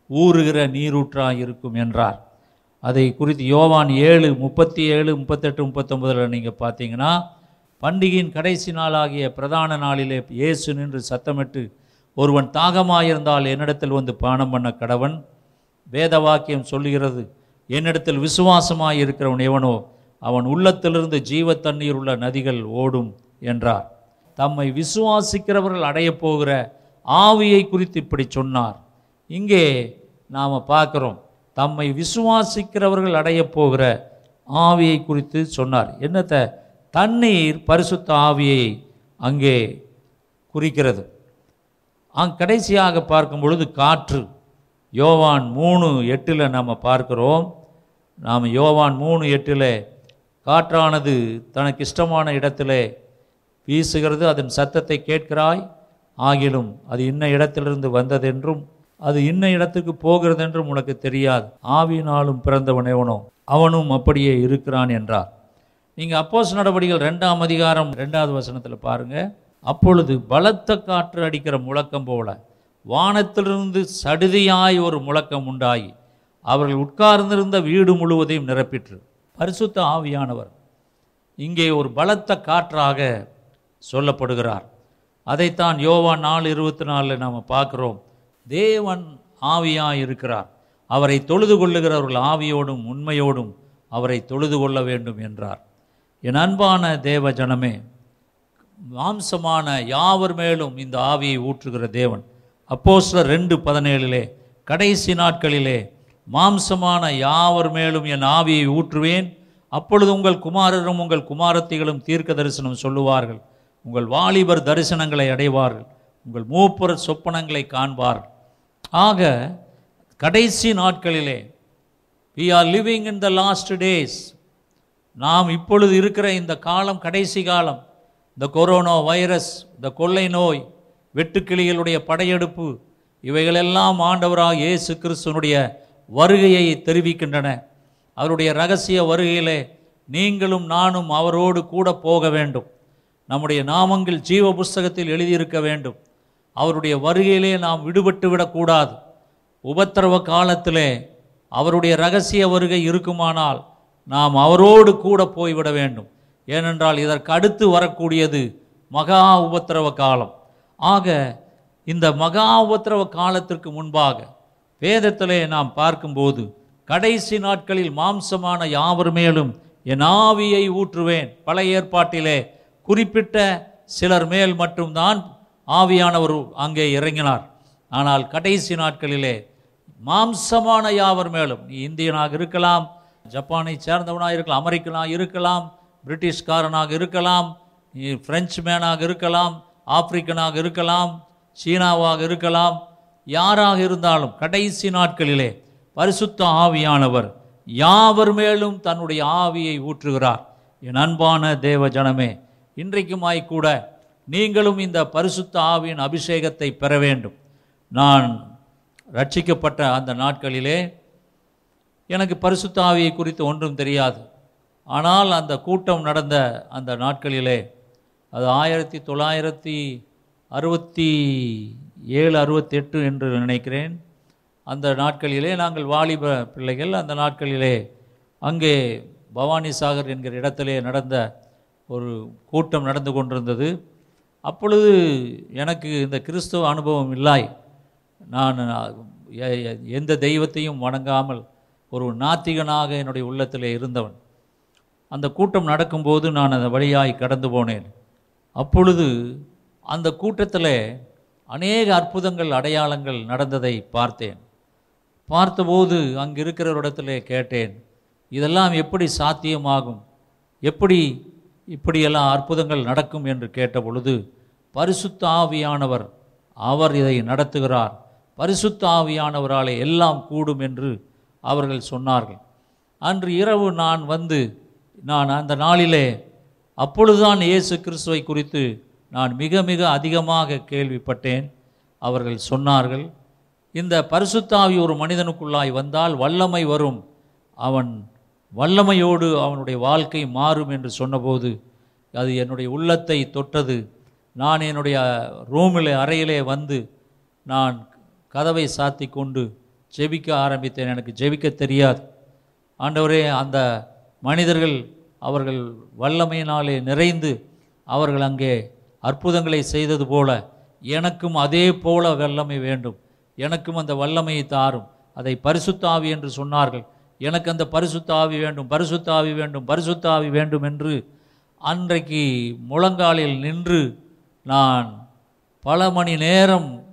ஊறுகிற நீரூற்றாய் இருக்கும் என்றார். அதை குறித்து யோவான் ஏழு முப்பத்தி ஏழு முப்பத்தெட்டு முப்பத்தொம்பதில் நீங்கள் பார்த்தீங்கன்னா பண்டிகையின் கடைசி நாளாகிய பிரதான நாளிலே இயேசு நின்று சத்தமிட்டு ஒருவன் தாகமாயிருந்தால் என்னிடத்தில் வந்து பானம் பண்ண கடவன்? வேத வாக்கியம் சொல்லுகிறது என்னிடத்தில் விசுவாசமாய் இருக்கிறவன் எவனோ அவன் உள்ளத்திலிருந்து ஜீவ தண்ணீர் உள்ள நதிகள் ஓடும் என்றார். தம்மை விசுவாசிக்கிறவர்கள் அடையப் போகிற ஆவியை குறித்து இப்படி சொன்னார். இங்கே நாம் பார்க்குறோம் தம்மை விசுவாசிக்கிறவர்கள் அடையப் போகிற ஆவியை குறித்து சொன்னார். என்னத்தை? தண்ணீர் பரிசுத்த ஆவியை அங்கே குறிக்கிறது. அங் கடைசியாக பார்க்கும் பொழுது காற்று. யோவான் மூணு எட்டில் நாம் பார்க்கிறோம். நாம் யோவான் மூணு எட்டில் காற்றானது தனக்கு இஷ்டமான இடத்துல வீசுகிறது. அதன் சத்தத்தை கேட்கிறாய். ஆகிலும் அது இன்ன இடத்திலிருந்து வந்ததென்றும் அது இன்ன இடத்துக்கு போகிறது என்றும் உனக்கு தெரியாது. ஆவியினாலும் பிறந்தவன் எவனோ அவனும் அப்படியே இருக்கிறான் என்றார். நீங்கள் அப்போஸ் நடவடிக்கைகள் ரெண்டாம் அதிகாரம் ரெண்டாவது வசனத்தில் பாருங்கள் அப்பொழுது பலத்த காற்று அடிக்கிற முழக்கம் போல வானத்திலிருந்து சடுதியாய் ஒரு முழக்கம் உண்டாகி. அவர்கள் உட்கார்ந்திருந்த வீடு முழுவதையும் நிரப்பிற்று. பரிசுத்த ஆவியானவர் இங்கே ஒரு பலத்த காற்றாக சொல்லப்படுகிறார். அதைத்தான் யோவான் நாலு இருபத்தி நாலில் நாம் பார்க்குறோம். தேவன் ஆவியாக இருக்கிறார். அவரை தொழுது கொள்ளுகிறவர்கள் ஆவியோடும் உண்மையோடும் அவரை தொழுது கொள்ள வேண்டும் என்றார். என் அன்பான தேவ ஜனமே மாம்சமான யாவர் மேலும் இந்த ஆவியை ஊற்றுகிற தேவன்? அப்போஸ்ல ரெண்டு பதினேழிலே கடைசி நாட்களிலே மாம்சமான யாவர் மேலும் என் ஆவியை ஊற்றுவேன். அப்பொழுது உங்கள் குமாரரும் உங்கள் குமாரத்திகளும் தீர்க்க தரிசனம் சொல்லுவார்கள். உங்கள் வாலிபர் தரிசனங்களை அடைவார்கள். உங்கள் மூப்பர் சொப்பனங்களை காண்பார்கள். ஆக கடைசி நாட்களிலே we are living in the last days நாம் இப்பொழுது இருக்கிற இந்த காலம் கடைசி காலம் இந்த கொரோனா வைரஸ் இந்த கொள்ளை நோய் வெட்டுக்கிளிகளுடைய படையெடுப்பு இவைகளெல்லாம் ஆண்டவராக இயேசு கிறிஸ்துவனுடைய வருகையை தெரிவிக்கின்றன. அவருடைய ரகசிய வருகையிலே நீங்களும் நானும் அவரோடு கூட போக வேண்டும். நம்முடைய நாமங்கள் ஜீவ புஸ்தகத்தில் எழுதியிருக்க வேண்டும். அவருடைய வருகையிலே நாம் விடுபட்டு விடக்கூடாது. உபத்திரவ காலத்திலே அவருடைய ரகசிய வருகை இருக்குமானால் நாம் அவரோடு கூட போய்விட வேண்டும். ஏனென்றால் இதற்கு அடுத்து வரக்கூடியது மகா உபத்திரவ காலம். ஆக இந்த மகா உபத்திரவ காலத்திற்கு முன்பாக வேதத்திலே நாம் பார்க்கும்போது கடைசி நாட்களில் மாம்சமான யாவர் மேலும் என் ஆவியை ஊற்றுவேன். பழைய ஏற்பாட்டிலே குறிப்பிட்ட சிலர் மேல் மட்டும்தான் ஆவியானவர் அங்கே இறங்கினார். ஆனால் கடைசி நாட்களிலே மாம்சமான யாவர் மேலும் நீ இந்தியனாக இருக்கலாம் ஜப்பானை சேர்ந்தவனாக இருக்கலாம் அமெரிக்கனாக இருக்கலாம் பிரிட்டிஷ்காரனாக இருக்கலாம் நீ பிரெஞ்சு மேனாக இருக்கலாம் ஆப்பிரிக்கனாக இருக்கலாம் சீனாவாக இருக்கலாம் யாராக இருந்தாலும் கடைசி நாட்களிலே பரிசுத்த ஆவியானவர் யாவர் மேலும் தன்னுடைய ஆவியை ஊற்றுகிறார்? என் அன்பான தேவ ஜனமே இன்றைக்குமாய்க்கூட நீங்களும் இந்த பரிசுத்த ஆவியின் அபிஷேகத்தை பெற வேண்டும். நான் ரட்சிக்கப்பட்ட அந்த நாட்களிலே எனக்கு பரிசுத்தாவியை குறித்து ஒன்றும் தெரியாது. ஆனால் அந்த கூட்டம் நடந்த அந்த நாட்களிலே அது ஆயிரத்தி தொள்ளாயிரத்தி அறுபத்தி ஏழு அறுபத்தெட்டு என்று நினைக்கிறேன். அந்த நாட்களிலே நாங்கள் வாலிப பிள்ளைகள். அந்த நாட்களிலே அங்கே பவானி சாகர் என்கிற இடத்திலே நடந்த ஒரு கூட்டம் நடந்து கொண்டிருந்தது. அப்பொழுது எனக்கு இந்த கிறிஸ்துவ அனுபவம் இல்லாய். நான் எ- எ- எந்த தெய்வத்தையும் வணங்காமல் ஒரு நாத்திகனாக என்னுடைய உள்ளத்தில் இருந்தவன். அந்த கூட்டம் நடக்கும்போது நான் அந்த வழியாய் கடந்து போனேன். அப்பொழுது அந்த கூட்டத்தில் அநேக அற்புதங்கள் அடையாளங்கள் நடந்ததை பார்த்தேன். பார்த்தபோது அங்கே இருக்கிறவரிடத்தில் கேட்டேன் இதெல்லாம் எப்படி சாத்தியமாகும்? எப்படி இப்படியெல்லாம் அற்புதங்கள் நடக்கும்? என்று கேட்ட பொழுது பரிசுத்த ஆவியானவர் அவர் இதை நடத்துகிறார். பரிசுத்த ஆவியானவராலே எல்லாம் கூடும் என்று அவர்கள் சொன்னார்கள். அன்று இரவு நான் வந்து நான் அந்த நாளிலே அப்பொழுதுதான் இயேசு கிறிஸ்துவை குறித்து நான் மிக மிக அதிகமாக கேள்விப்பட்டேன். அவர்கள் சொன்னார்கள் இந்த பரிசுத்தாவி ஒரு மனிதனுக்குள்ளாய் வந்தால் வல்லமை வரும். அவன் வல்லமையோடு அவனுடைய வாழ்க்கை மாறும் என்று சொன்னபோது அது என்னுடைய உள்ளத்தை தொட்டது. நான் என்னுடைய ரூமில் அறையிலே வந்து நான் கதவை சாத்தி கொண்டு ஜெபிக்க ஆரம்பித்தேன். எனக்கு ஜெபிக்க தெரியாது. ஆண்டவரே அந்த மனிதர்கள் அவர்கள் வல்லமையினாலே நிறைந்து அவர்கள் அங்கே அற்புதங்களை செய்தது போல எனக்கும் அதே போல வல்லமை வேண்டும். எனக்கும் அந்த வல்லமையை தாரும். அதை பரிசுத்தாவி என்று சொன்னார்கள். எனக்கு அந்த பரிசுத்தாவி வேண்டும் பரிசுத்தாவி வேண்டும் பரிசுத்தாவி வேண்டும் என்று அன்றைக்கு முழங்காலில் நின்று நான் பல மணி நேரம்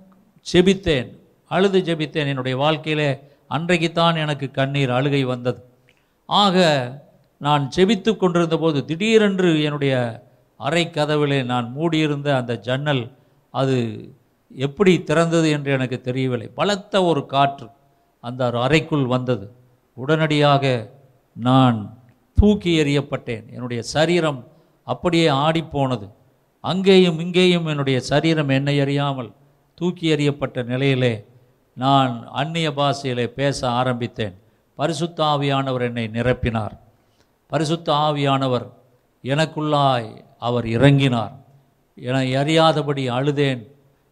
செபித்தேன் அழுது ஜெபித்தேன் என்னுடைய வாழ்க்கையிலே அன்றைக்குத்தான் எனக்கு கண்ணீர் அழுகை வந்தது. ஆக நான் ஜெபித்து கொண்டிருந்த போது திடீரென்று என்னுடைய அறை கதவிலே நான் மூடியிருந்த அந்த ஜன்னல் அது எப்படி திறந்தது என்று எனக்கு தெரியவில்லை. பலத்த ஒரு காற்று அந்த அறைக்குள் வந்தது. உடனடியாக நான் தூக்கி எறியப்பட்டேன். என்னுடைய சரீரம் அப்படியே ஆடிப்போனது. அங்கேயும் இங்கேயும் என்னுடைய சரீரம் என்னை அறியாமல் தூக்கி எறியப்பட்ட நிலையிலே நான் அந்நிய பாஷையிலே பேச ஆரம்பித்தேன். பரிசுத்த ஆவியானவர் என்னை நிரப்பினார். பரிசுத்த ஆவியானவர் எனக்குள்ளாய் அவர் இறங்கினார். என்னை அறியாதபடி அழுதேன்.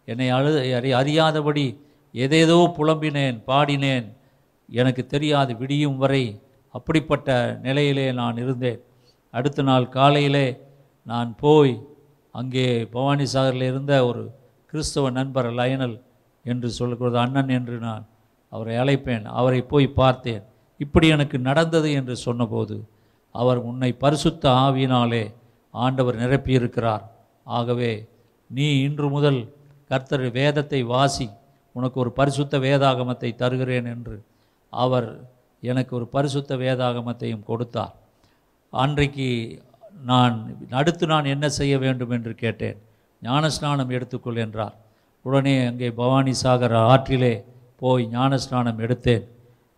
என்னை அழு அறி அறியாதபடி எதேதோ புலம்பினேன் பாடினேன். எனக்கு தெரியாது விடியும் வரை அப்படிப்பட்ட நிலையிலே நான் இருந்தேன். அடுத்த நாள் காலையிலே நான் போய் அங்கே பவானி சாகரில் இருந்த ஒரு கிறிஸ்தவ நண்பர் லயனல் என்று சொல்லக்கூடாது அண்ணன் என்று நான் அவரை அழைப்பேன் அவரை போய் பார்த்தேன். இப்படி எனக்கு நடந்தது என்று சொன்னபோது அவர் உன்னை பரிசுத்த ஆவியினாலே ஆண்டவர் நிரப்பியிருக்கிறார். ஆகவே நீ இன்று முதல் கர்த்தர் வேதத்தை வாசி உனக்கு ஒரு பரிசுத்த வேதாகமத்தை தருகிறேன் என்று அவர் எனக்கு ஒரு பரிசுத்த வேதாகமத்தையும் கொடுத்தார். அன்றைக்கு நான் அடுத்து நான் என்ன செய்ய வேண்டும் என்று கேட்டேன். ஞானஸ்நானம் எடுத்துக்கொள் என்றார். உடனே அங்கே பவானி சாகர் ஆற்றிலே போய் ஞானஸ்நானம் எடுத்தேன்.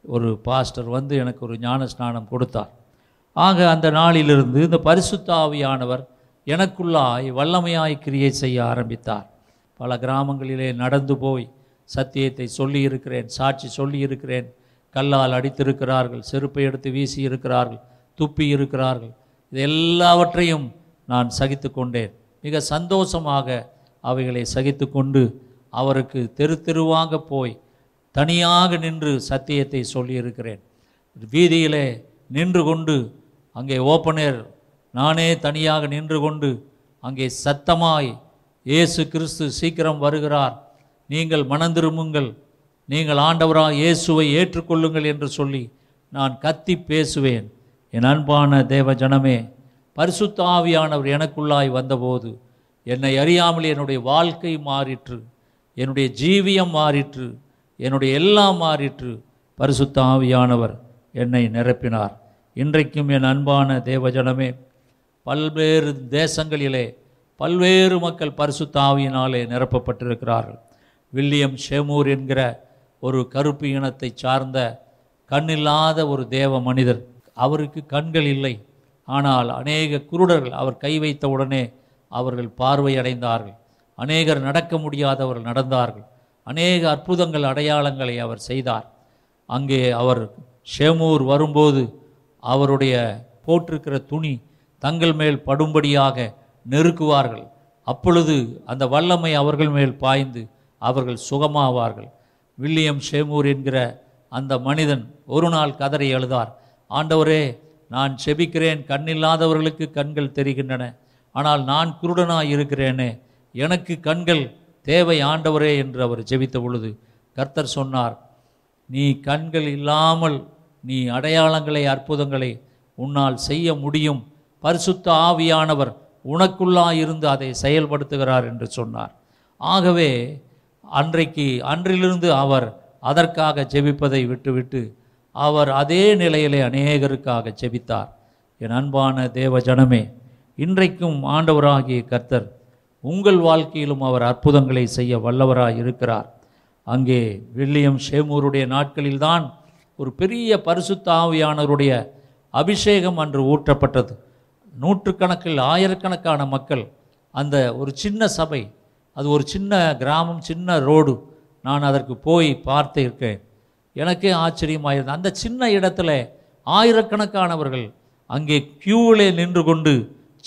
ஒரு பாஸ்டர் வந்து எனக்கு ஒரு ஞானஸ்நானம் கொடுத்தார். ஆக அந்த நாளிலிருந்து இந்த பரிசுத்தாவியானவர் எனக்குள்ளாய் வல்லமையாய் கிரியை செய்ய ஆரம்பித்தார். பல கிராமங்களிலே நடந்து போய் சத்தியத்தை சொல்லி இருக்கிறேன் சாட்சி சொல்லி இருக்கிறேன் கல்லால் அடித்திருக்கிறார்கள் செருப்பை எடுத்து வீசி இருக்கிறார்கள் துப்பி இருக்கிறார்கள். இது எல்லாவற்றையும் நான் சகித்து கொண்டேன். மிக சந்தோஷமாக அவைகளை சகித்து கொண்டு அவருக்கு தெரு தெருவாக போய் தனியாக நின்று சத்தியத்தை சொல்லியிருக்கிறேன். வீதியிலே நின்று கொண்டு அங்கே ஓப்பனர் நானே தனியாக நின்று கொண்டு அங்கே சத்தமாய் இயேசு கிறிஸ்து சீக்கிரம் வருகிறார். நீங்கள் மனந்திரும்புங்கள் நீங்கள் ஆண்டவராக இயேசுவை ஏற்றுக்கொள்ளுங்கள் என்று சொல்லி நான் கத்தி பேசுவேன். என் அன்பான தேவ ஜனமே பரிசுத்த ஆவியானவர் எனக்குள்ளாய் வந்தபோது என்னை அறியாமல் என்னுடைய வாழ்க்கை மாறிற்று என்னுடைய ஜீவியம் மாறிற்று என்னுடைய எல்லாம் மாறிற்று. பரிசுத்த ஆவியானவர் என்னை நிரப்பினார். இன்றைக்கும் என் அன்பான தேவஜனமே பல்வேறு தேசங்களிலே பல்வேறு மக்கள் பரிசுத்த ஆவியினாலே நிரப்பப்பட்டிருக்கிறார்கள். வில்லியம் ஷேமூர் என்கிற ஒரு கருப்பு இனத்தை சார்ந்த கண்ணில்லாத ஒரு தேவ மனிதர். அவருக்கு கண்கள் இல்லை. ஆனால் அநேக குருடர்கள் அவர் கை வைத்த உடனே அவர்கள் பார்வையடைந்தார்கள். அநேகர் நடக்க முடியாதவர்கள் நடந்தார்கள். அநேக அற்புதங்கள் அடையாளங்களை அவர் செய்தார். அங்கே அவர் ஷேமூர் வரும்போது அவருடைய போட்டிருக்கிற துணி தங்கள் மேல் படும்படியாக நெருக்குவார்கள். அப்பொழுது அந்த வல்லமை அவர்கள் மேல் பாய்ந்து அவர்கள் சுகமாவார்கள். வில்லியம் ஷேமூர் என்கிற அந்த மனிதன் ஒரு நாள் கதறி எழுதார் ஆண்டவரே நான் செபிக்கிறேன். கண்ணில்லாதவர்களுக்கு கண்கள் தெரிகின்றன. ஆனால் நான் குருடனாக இருக்கிறேனே எனக்கு கண்கள் தேவை ஆண்டவரே என்று அவர் ஜெபித்த பொழுது கர்த்தர் சொன்னார் நீ கண்கள் இல்லாமல் நீ அடையாளங்களை அற்புதங்களை உன்னால் செய்ய முடியும். பரிசுத்த ஆவியானவர் உனக்குள்ளாக இருந்து அதை செயல்படுத்துகிறார் என்று சொன்னார். ஆகவே அன்றைக்கு அன்றிலிருந்து அவர் அதற்காக ஜெபிப்பதை விட்டுவிட்டு அவர் அதே நிலையிலே அநேகருக்காக ஜெபித்தார். என் அன்பான தேவ ஜனமே இன்றைக்கும் ஆண்டவராகிய கர்த்தர் உங்கள் வாழ்க்கையிலும் அவர் அற்புதங்களை செய்ய வல்லவராக இருக்கிறார். அங்கே வில்லியம் ஷேமூருடைய நாட்களில்தான் ஒரு பெரிய பரிசுத்த ஆவியானவருடைய அபிஷேகம் அன்று ஊற்றப்பட்டது. நூற்றுக்கணக்கில் ஆயிரக்கணக்கான மக்கள் அந்த ஒரு சின்ன சபை அது ஒரு சின்ன கிராமம் சின்ன ரோடு நான் அதற்கு போய் பார்த்து இருக்கேன். எனக்கே ஆச்சரியமாக இருந்தது அந்த சின்ன இடத்துல ஆயிரக்கணக்கானவர்கள் அங்கே கியூவிலே நின்று கொண்டு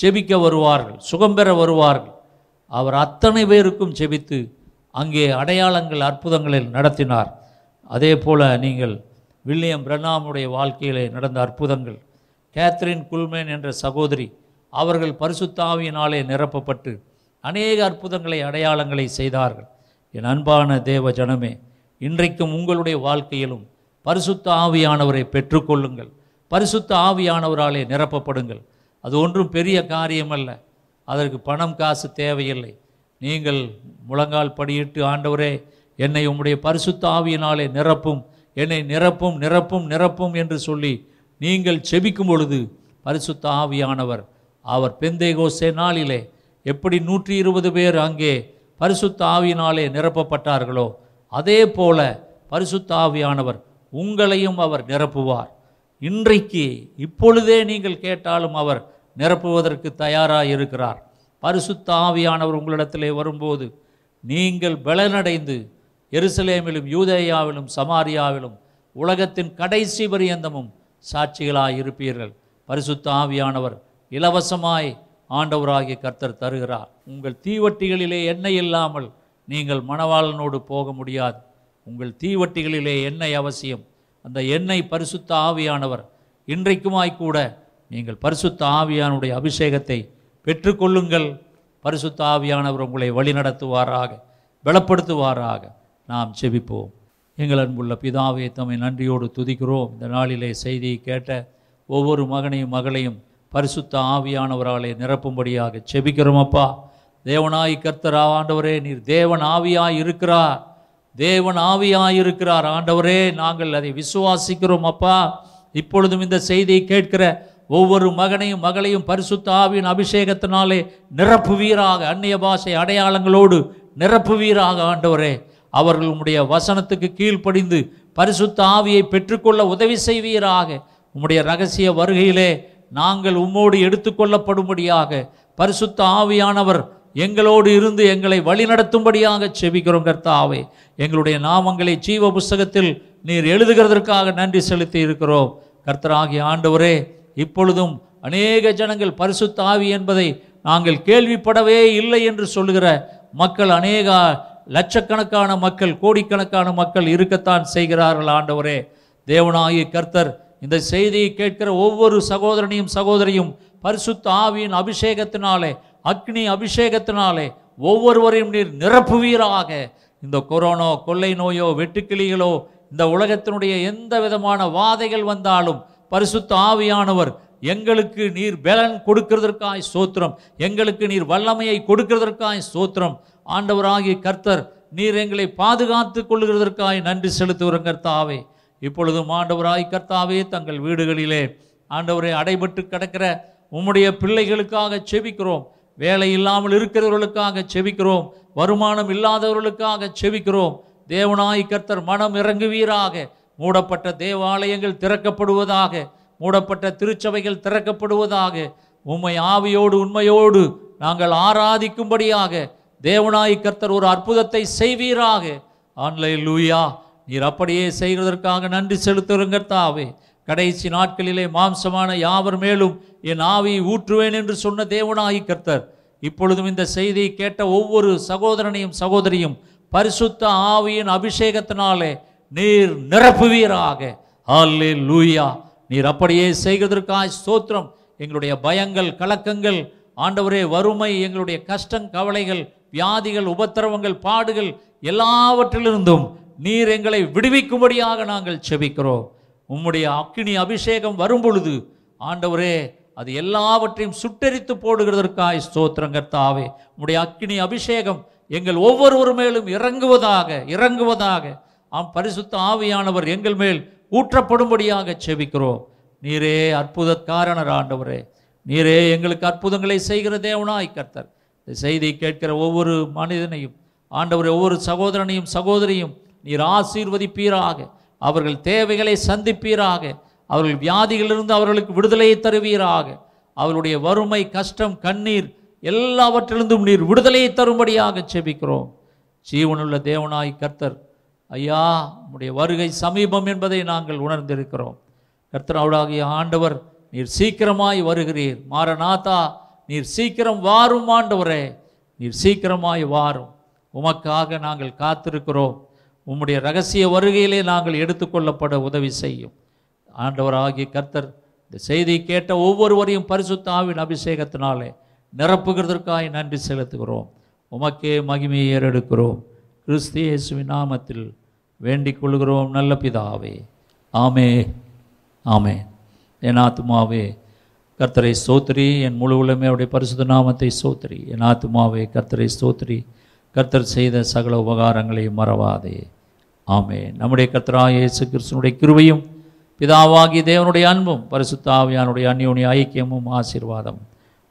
செபிக்க வருவார்கள் சுகம் பெற வருவார்கள். அவர் அத்தனை பேருக்கும் செபித்து அங்கே அடையாளங்கள் அற்புதங்களில் நடத்தினார். அதே போல் நீங்கள் வில்லியம் பிரணாமுடைய வாழ்க்கையிலே நடந்த அற்புதங்கள் கேத்ரின் குல்மேன் என்ற சகோதரி அவர்கள் பரிசுத்தாவியினாலே நிரப்பப்பட்டு அநேக அற்புதங்களை அடையாளங்களை செய்தார்கள். என் அன்பான தேவ ஜனமே இன்றைக்கும் உங்களுடைய வாழ்க்கையிலும் பரிசுத்த ஆவியானவரை பெற்றுக்கொள்ளுங்கள். பரிசுத்த ஆவியானவராலே நிரப்பப்படுங்கள். அது ஒன்றும் பெரிய காரியம் அல்ல அதற்கு பணம் காசு தேவையில்லை. நீங்கள் முழங்கால் படியிட்டு ஆண்டவரே என்னை உம்முடைய பரிசுத்த ஆவியினாலே நிரப்பும். என்னை நிரப்பும் நிரப்பும் நிரப்பும் என்று சொல்லி நீங்கள் செபிக்கும் பொழுது பரிசுத்த ஆவியானவர் அவர் பெந்தேகோசே நாளிலே எப்படி நூற்றி இருபது பேர் அங்கே பரிசுத்த ஆவியினாலே நிரப்பப்பட்டார்களோ அதே போல பரிசுத்த ஆவியானவர் உங்களையும் அவர் நிரப்புவார். இன்றைக்கு இப்பொழுதே நீங்கள் கேட்டாலும் அவர் நிரப்புவதற்கு தயாராக இருக்கிறார் பரிசுத்த ஆவியானவர் உங்களிடத்திலே வரும்போது நீங்கள் பலனடைந்து எருசலேமிலும் யூதேயாவிலும் சமாரியாவிலும் உலகத்தின் கடைசி பரியந்தமும் சாட்சிகளாய் இருப்பீர்கள் பரிசுத்த ஆவியானவர் இலவசமாய் ஆண்டவராகிய கர்த்தர் தருகிறார். உங்கள் தீவட்டிகளிலே எண்ணெய் இல்லாமல் நீங்கள் மணவாளனோடு போக முடியாது. உங்கள் தீவட்டிகளிலே எண்ணெய் அவசியம். அந்த எண்ணெய் பரிசுத்த ஆவியானவர் இன்றைக்குமாய்க்கூட நீங்கள் பரிசுத்த ஆவியானுடைய அபிஷேகத்தை பெற்றுக்கொள்ளுங்கள். பரிசுத்த ஆவியானவர் உங்களை வழிநடத்துவாராக பலப்படுத்துவாராக. நாம் செபிப்போம் எங்கள் அன்புள்ள பிதாவை தம்மை நன்றியோடு துதிக்கிறோம். இந்த நாளிலே செய்தியை கேட்ட ஒவ்வொரு மகனையும் மகளையும் பரிசுத்த ஆவியானவராலே நிரப்பும்படியாக செபிக்கிறோம் அப்பா. தேவனாய் கர்த்தர் ஆண்டவரே நீர் தேவன் ஆவியாய் இருக்கிறார். தேவன் ஆவியாய் இருக்கிறார் ஆண்டவரே. நாங்கள் அதை விசுவாசிக்கிறோம் அப்பா. இப்பொழுதும் இந்த செய்தியை கேட்கிற ஒவ்வொரு மகனையும் மகளையும் பரிசுத்த ஆவியின் அபிஷேகத்தினாலே நிரப்புவீராக அந்நிய பாஷை அடையாளங்களோடு நிரப்புவீராக ஆண்டவரே. அவர்கள் உம்முடைய வசனத்துக்கு கீழ்ப்படிந்து பரிசுத்த ஆவியை பெற்றுக்கொள்ள உதவி செய்வீராக. உம்முடைய ரகசிய வருகையிலே நாங்கள் உம்மோடு எடுத்துக்கொள்ளப்படும்படியாக பரிசுத்த ஆவியானவர் எங்களோடு இருந்து எங்களை வழிநடத்தும்படியாக செபிக்கிறோம் கர்த்தாவே. எங்களுடைய நாமங்களை ஜீவ புஸ்தகத்தில் நீர் எழுதுகிறதற்காக நன்றி செலுத்தி இருக்கிறோம். கர்த்தராகிய ஆண்டவரே இப்பொழுதும் அநேக ஜனங்கள் பரிசுத்த ஆவி என்பதை நாங்கள் கேள்விப்படவே இல்லை என்று சொல்லுகிற மக்கள் அநேக லட்சக்கணக்கான மக்கள் கோடிக்கணக்கான மக்கள் இருக்கத்தான் செய்கிறார்கள். ஆண்டவரே தேவனாகிய கர்த்தர் இந்த செய்தியை கேட்கிற ஒவ்வொரு சகோதரனையும் சகோதரியும் பரிசுத்த ஆவியின் அபிஷேகத்தினாலே அக்னி அபிஷேகத்தினாலே ஒவ்வொருவரையும் நீர் நிரப்புவீராக. இந்த கொரோனா கொள்ளை நோயோ வெட்டுக்கிளிகளோ இந்த உலகத்தினுடைய எந்த விதமான வாதைகள் வந்தாலும் பரிசுத்த ஆவியானவர் எங்களுக்கு நீர் பலன் கொடுக்கிறதற்காய் சோத்திரம் எங்களுக்கு நீர் வல்லமையை கொடுக்கிறதற்காய் சோத்திரம். ஆண்டவராகிய கர்த்தர் நீர் எங்களை பாதுகாத்து கொள்கிறதற்காய் நன்றி செலுத்துகிறோம் கர்த்தாவே. இப்பொழுதும் ஆண்டவராய் கர்த்தாவே தங்கள் வீடுகளிலே ஆண்டவரை அடைபட்டு கிடக்கிற உம்முடைய பிள்ளைகளுக்காக செபிக்கிறோம். வேலை இல்லாமல் இருக்கிறவர்களுக்காக செபிக்கிறோம். வருமானம் இல்லாதவர்களுக்காக செபிக்கிறோம். தேவனாய் கர்த்தர் மனம் இறங்குவீராக. மூடப்பட்ட தேவாலயங்கள் திறக்கப்படுவதாக மூடப்பட்ட திருச்சபைகள் திறக்கப்படுவதாக உண்மை ஆவியோடு உண்மையோடு நாங்கள் ஆராதிக்கும்படியாக தேவனாய் கர்த்தர் ஒரு அற்புதத்தை செய்வீராக. ஆன்லைன் லூயா நீர் அப்படியே செய்கிறதற்காக நன்றி செலுத்துகிறங்கர்த்தாவே கடைசி நாட்களிலே மாம்சமான யாவர் மேலும் என் ஆவியை ஊற்றுவேன் என்று சொன்ன தேவனாகி கர்த்தர் இப்பொழுதும் இந்த செய்தியை கேட்ட ஒவ்வொரு சகோதரனையும் சகோதரியும் பரிசுத்த ஆவியின் அபிஷேகத்தினாலே நீர் நிரப்புவீராக. அல்லே லூயா நீர் அப்படியே செய்கிறதற்காய் ஸ்தோத்திரம். எங்களுடைய பயங்கள் கலக்கங்கள் ஆண்டவரே வறுமை எங்களுடைய கஷ்டம் கவலைகள் வியாதிகள் உபத்திரவங்கள் பாடுகள் எல்லாவற்றிலிருந்தும் நீர் எங்களை விடுவிக்கும்படியாக நாங்கள் செபிக்கிறோம். உம்முடைய அக்கினி அபிஷேகம் வரும் பொழுது ஆண்டவரே அது எல்லாவற்றையும் சுட்டெரித்து போடுகிறதற்காய் ஸ்தோத்திரங்கர்த்தாவே உம்முடைய அக்கினி அபிஷேகம் எங்கள் ஒவ்வொருவர் மேலும் இறங்குவதாக இறங்குவதாக ஆம் பரிசுத்த ஆவியானவர் எங்கள் மேல் ஊற்றப்படும்படியாக செபிக்கிறோம். நீரே அற்புதக்காரனர் ஆண்டவரே. நீரே எங்களுக்கு அற்புதங்களை செய்கிற தேவனாய் கர்த்தர். இந்த செய்தி கேட்கிற ஒவ்வொரு மனிதனையும் ஆண்டவர் ஒவ்வொரு சகோதரனையும் சகோதரியும் நீர் ஆசீர்வதிப்பீராக. அவர்கள் தேவைகளை சந்திப்பீராக. அவர்கள் வியாதிகளிலிருந்து அவர்களுக்கு விடுதலையை தருவீராக. அவருடைய வறுமை கஷ்டம் கண்ணீர் எல்லாவற்றிலிருந்தும் நீர் விடுதலையை தரும்படியாக செபிக்கிறோம். ஜீவனுள்ள தேவனாய் கர்த்தர் ஐயா உடைய வருகை சமீபம் என்பதை நாங்கள் உணர்ந்திருக்கிறோம். கர்த்தர் ஆண்டவர் நீர் சீக்கிரமாய் வருகிறீர். மாரநாதா நீர் சீக்கிரம் வாரும் ஆண்டவரே. நீர் சீக்கிரமாய் வாரும். உமக்காக நாங்கள் காத்திருக்கிறோம். உம்முடைய ரகசிய வருகையிலே நாங்கள் எடுத்துக்கொள்ளப்பட உதவி செய்யும். ஆண்டவராகிய கர்த்தர் இந்த செய்தியை கேட்ட ஒவ்வொருவரையும் பரிசுத்த ஆவின் அபிஷேகத்தினாலே நிரப்புகிறதற்காய் நன்றி செலுத்துகிறோம். உமக்கே மகிமையை ஏறெடுக்கிறோம். கிறிஸ்து இயேசுவின் நாமத்தில் வேண்டிக் கொள்கிறோம் நல்ல பிதாவே. ஆமே ஆமே. என் ஆத்துமாவே கர்த்தரை சோத்திரி என் முழு உலமே அவருடைய பரிசுத்த நாமத்தை சோத்திரி என் ஆத்துமாவே கர்த்தரை சோத்திரி கர்த்தர் செய்த சகல உபகாரங்களை மறவாதே. ஆமே. நம்முடைய கர்த்தரா இயேசு கிறிஸ்துனுடைய கிருவையும் பிதாவாகி தேவனுடைய அன்பும் பரிசுத்தாவியானுடைய அந்யோனி ஐக்கியமும் ஆசீர்வாதம்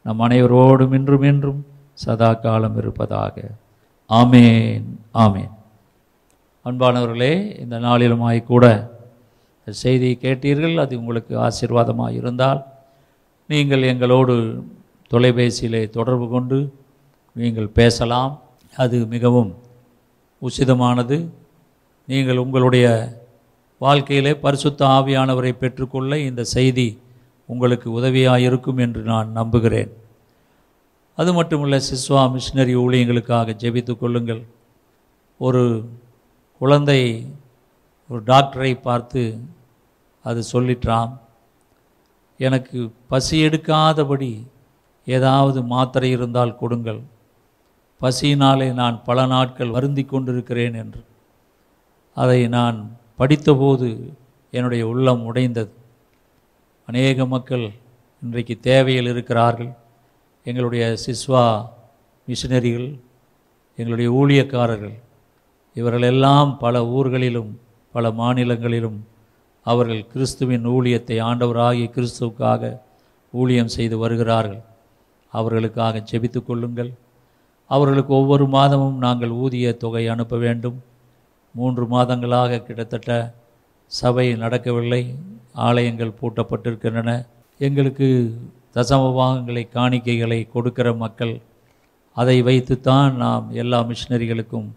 நம் அனைவரோடும் இன்றும் இன்றும் சதா காலம் இருப்பதாக. ஆமேன் ஆமேன். அன்பானவர்களே இந்த நாளிலுமாய் கூட செய்தியை கேட்டீர்கள் அது உங்களுக்கு ஆசீர்வாதமாக இருந்தால் நீங்கள் எங்களோடு தொலைபேசியிலே தொடர்பு கொண்டு நீங்கள் பேசலாம். அது மிகவும் உசிதமானது. நீங்கள் உங்களுடைய வாழ்க்கையிலே பரிசுத்த ஆவியானவரை பெற்றுக்கொள்ள இந்த செய்தி உங்களுக்கு உதவியாக இருக்கும் என்று நான் நம்புகிறேன். அது மட்டுமல்ல சிஸ்வா மிஷினரி ஊழியங்களுக்காக ஜெபித்து கொள்ளுங்கள். ஒரு குழந்தை ஒரு டாக்டரை பார்த்து அது சொல்லிட்டான் எனக்கு பசி எடுக்காதபடி ஏதாவது மாத்திரை இருந்தால் கொடுங்கள். பசியினாலே நான் பல நாட்கள் வருந்தி கொண்டிருக்கிறேன் என்று. அதை நான் படித்தபோது என்னுடைய உள்ளம் உடைந்தது. அநேக மக்கள் இன்றைக்கு தேவையில் இருக்கிறார்கள். எங்களுடைய சிஸ்வா மிஷினரிகள் எங்களுடைய ஊழியக்காரர்கள் இவர்களெல்லாம் பல ஊர்களிலும் பல மாநிலங்களிலும் அவர்கள் கிறிஸ்துவின் ஊழியத்தை ஆண்டவராகிய கிறிஸ்துவுக்காக ஊழியம் செய்து வருகிறார்கள். அவர்களுக்காக செபித்து கொள்ளுங்கள். அவர்களுக்கு ஒவ்வொரு மாதமும் நாங்கள் ஊதிய தொகை அனுப்ப வேண்டும். மூன்று மாதங்களாக கிட்டத்தட்ட சபை நடக்கவில்லை. ஆலயங்கள் பூட்டப்பட்டிருக்கின்றன. எங்களுக்கு தசமபாகங்களை காணிக்கைகளை கொடுக்கிற மக்கள் அதை வைத்துத்தான் நாம் எல்லா மிஷினரிகளுக்கும்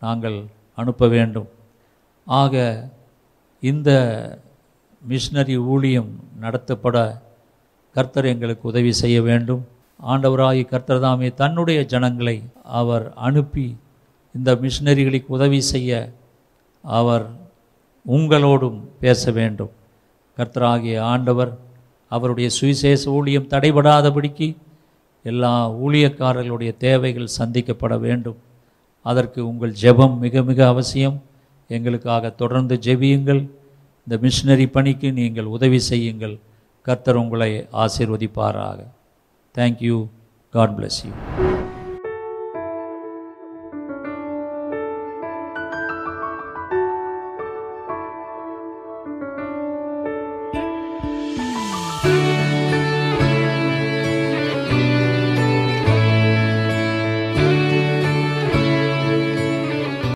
நாங்கள் அனுப்ப வேண்டும். ஆக இந்த மிஷினரி ஊழியம் நடத்தப்பட கர்த்தர் எங்களுக்கு உதவி செய்ய வேண்டும். ஆண்டவராகி கர்த்தர் தாமே தன்னுடைய ஜனங்களை அவர் அனுப்பி இந்த மிஷினரிகளுக்கு உதவி செய்ய அவர் உங்களோடும் பேச வேண்டும். கர்த்தராகிய ஆண்டவர் அவருடைய சுவிசேஷ ஊழியம் தடைபடாதபடிக்கு எல்லா ஊழியக்காரர்களுடைய தேவைகள் சந்திக்கப்பட வேண்டும். அதற்கு உங்கள் ஜெபம் மிக மிக அவசியம். எங்களுக்காக தொடர்ந்து ஜெபியுங்கள். இந்த மிஷினரி பணிக்கு நீங்கள் உதவி செய்யுங்கள். கர்த்தர் உங்களை ஆசிர்வதிப்பாராக. Thank you God bless you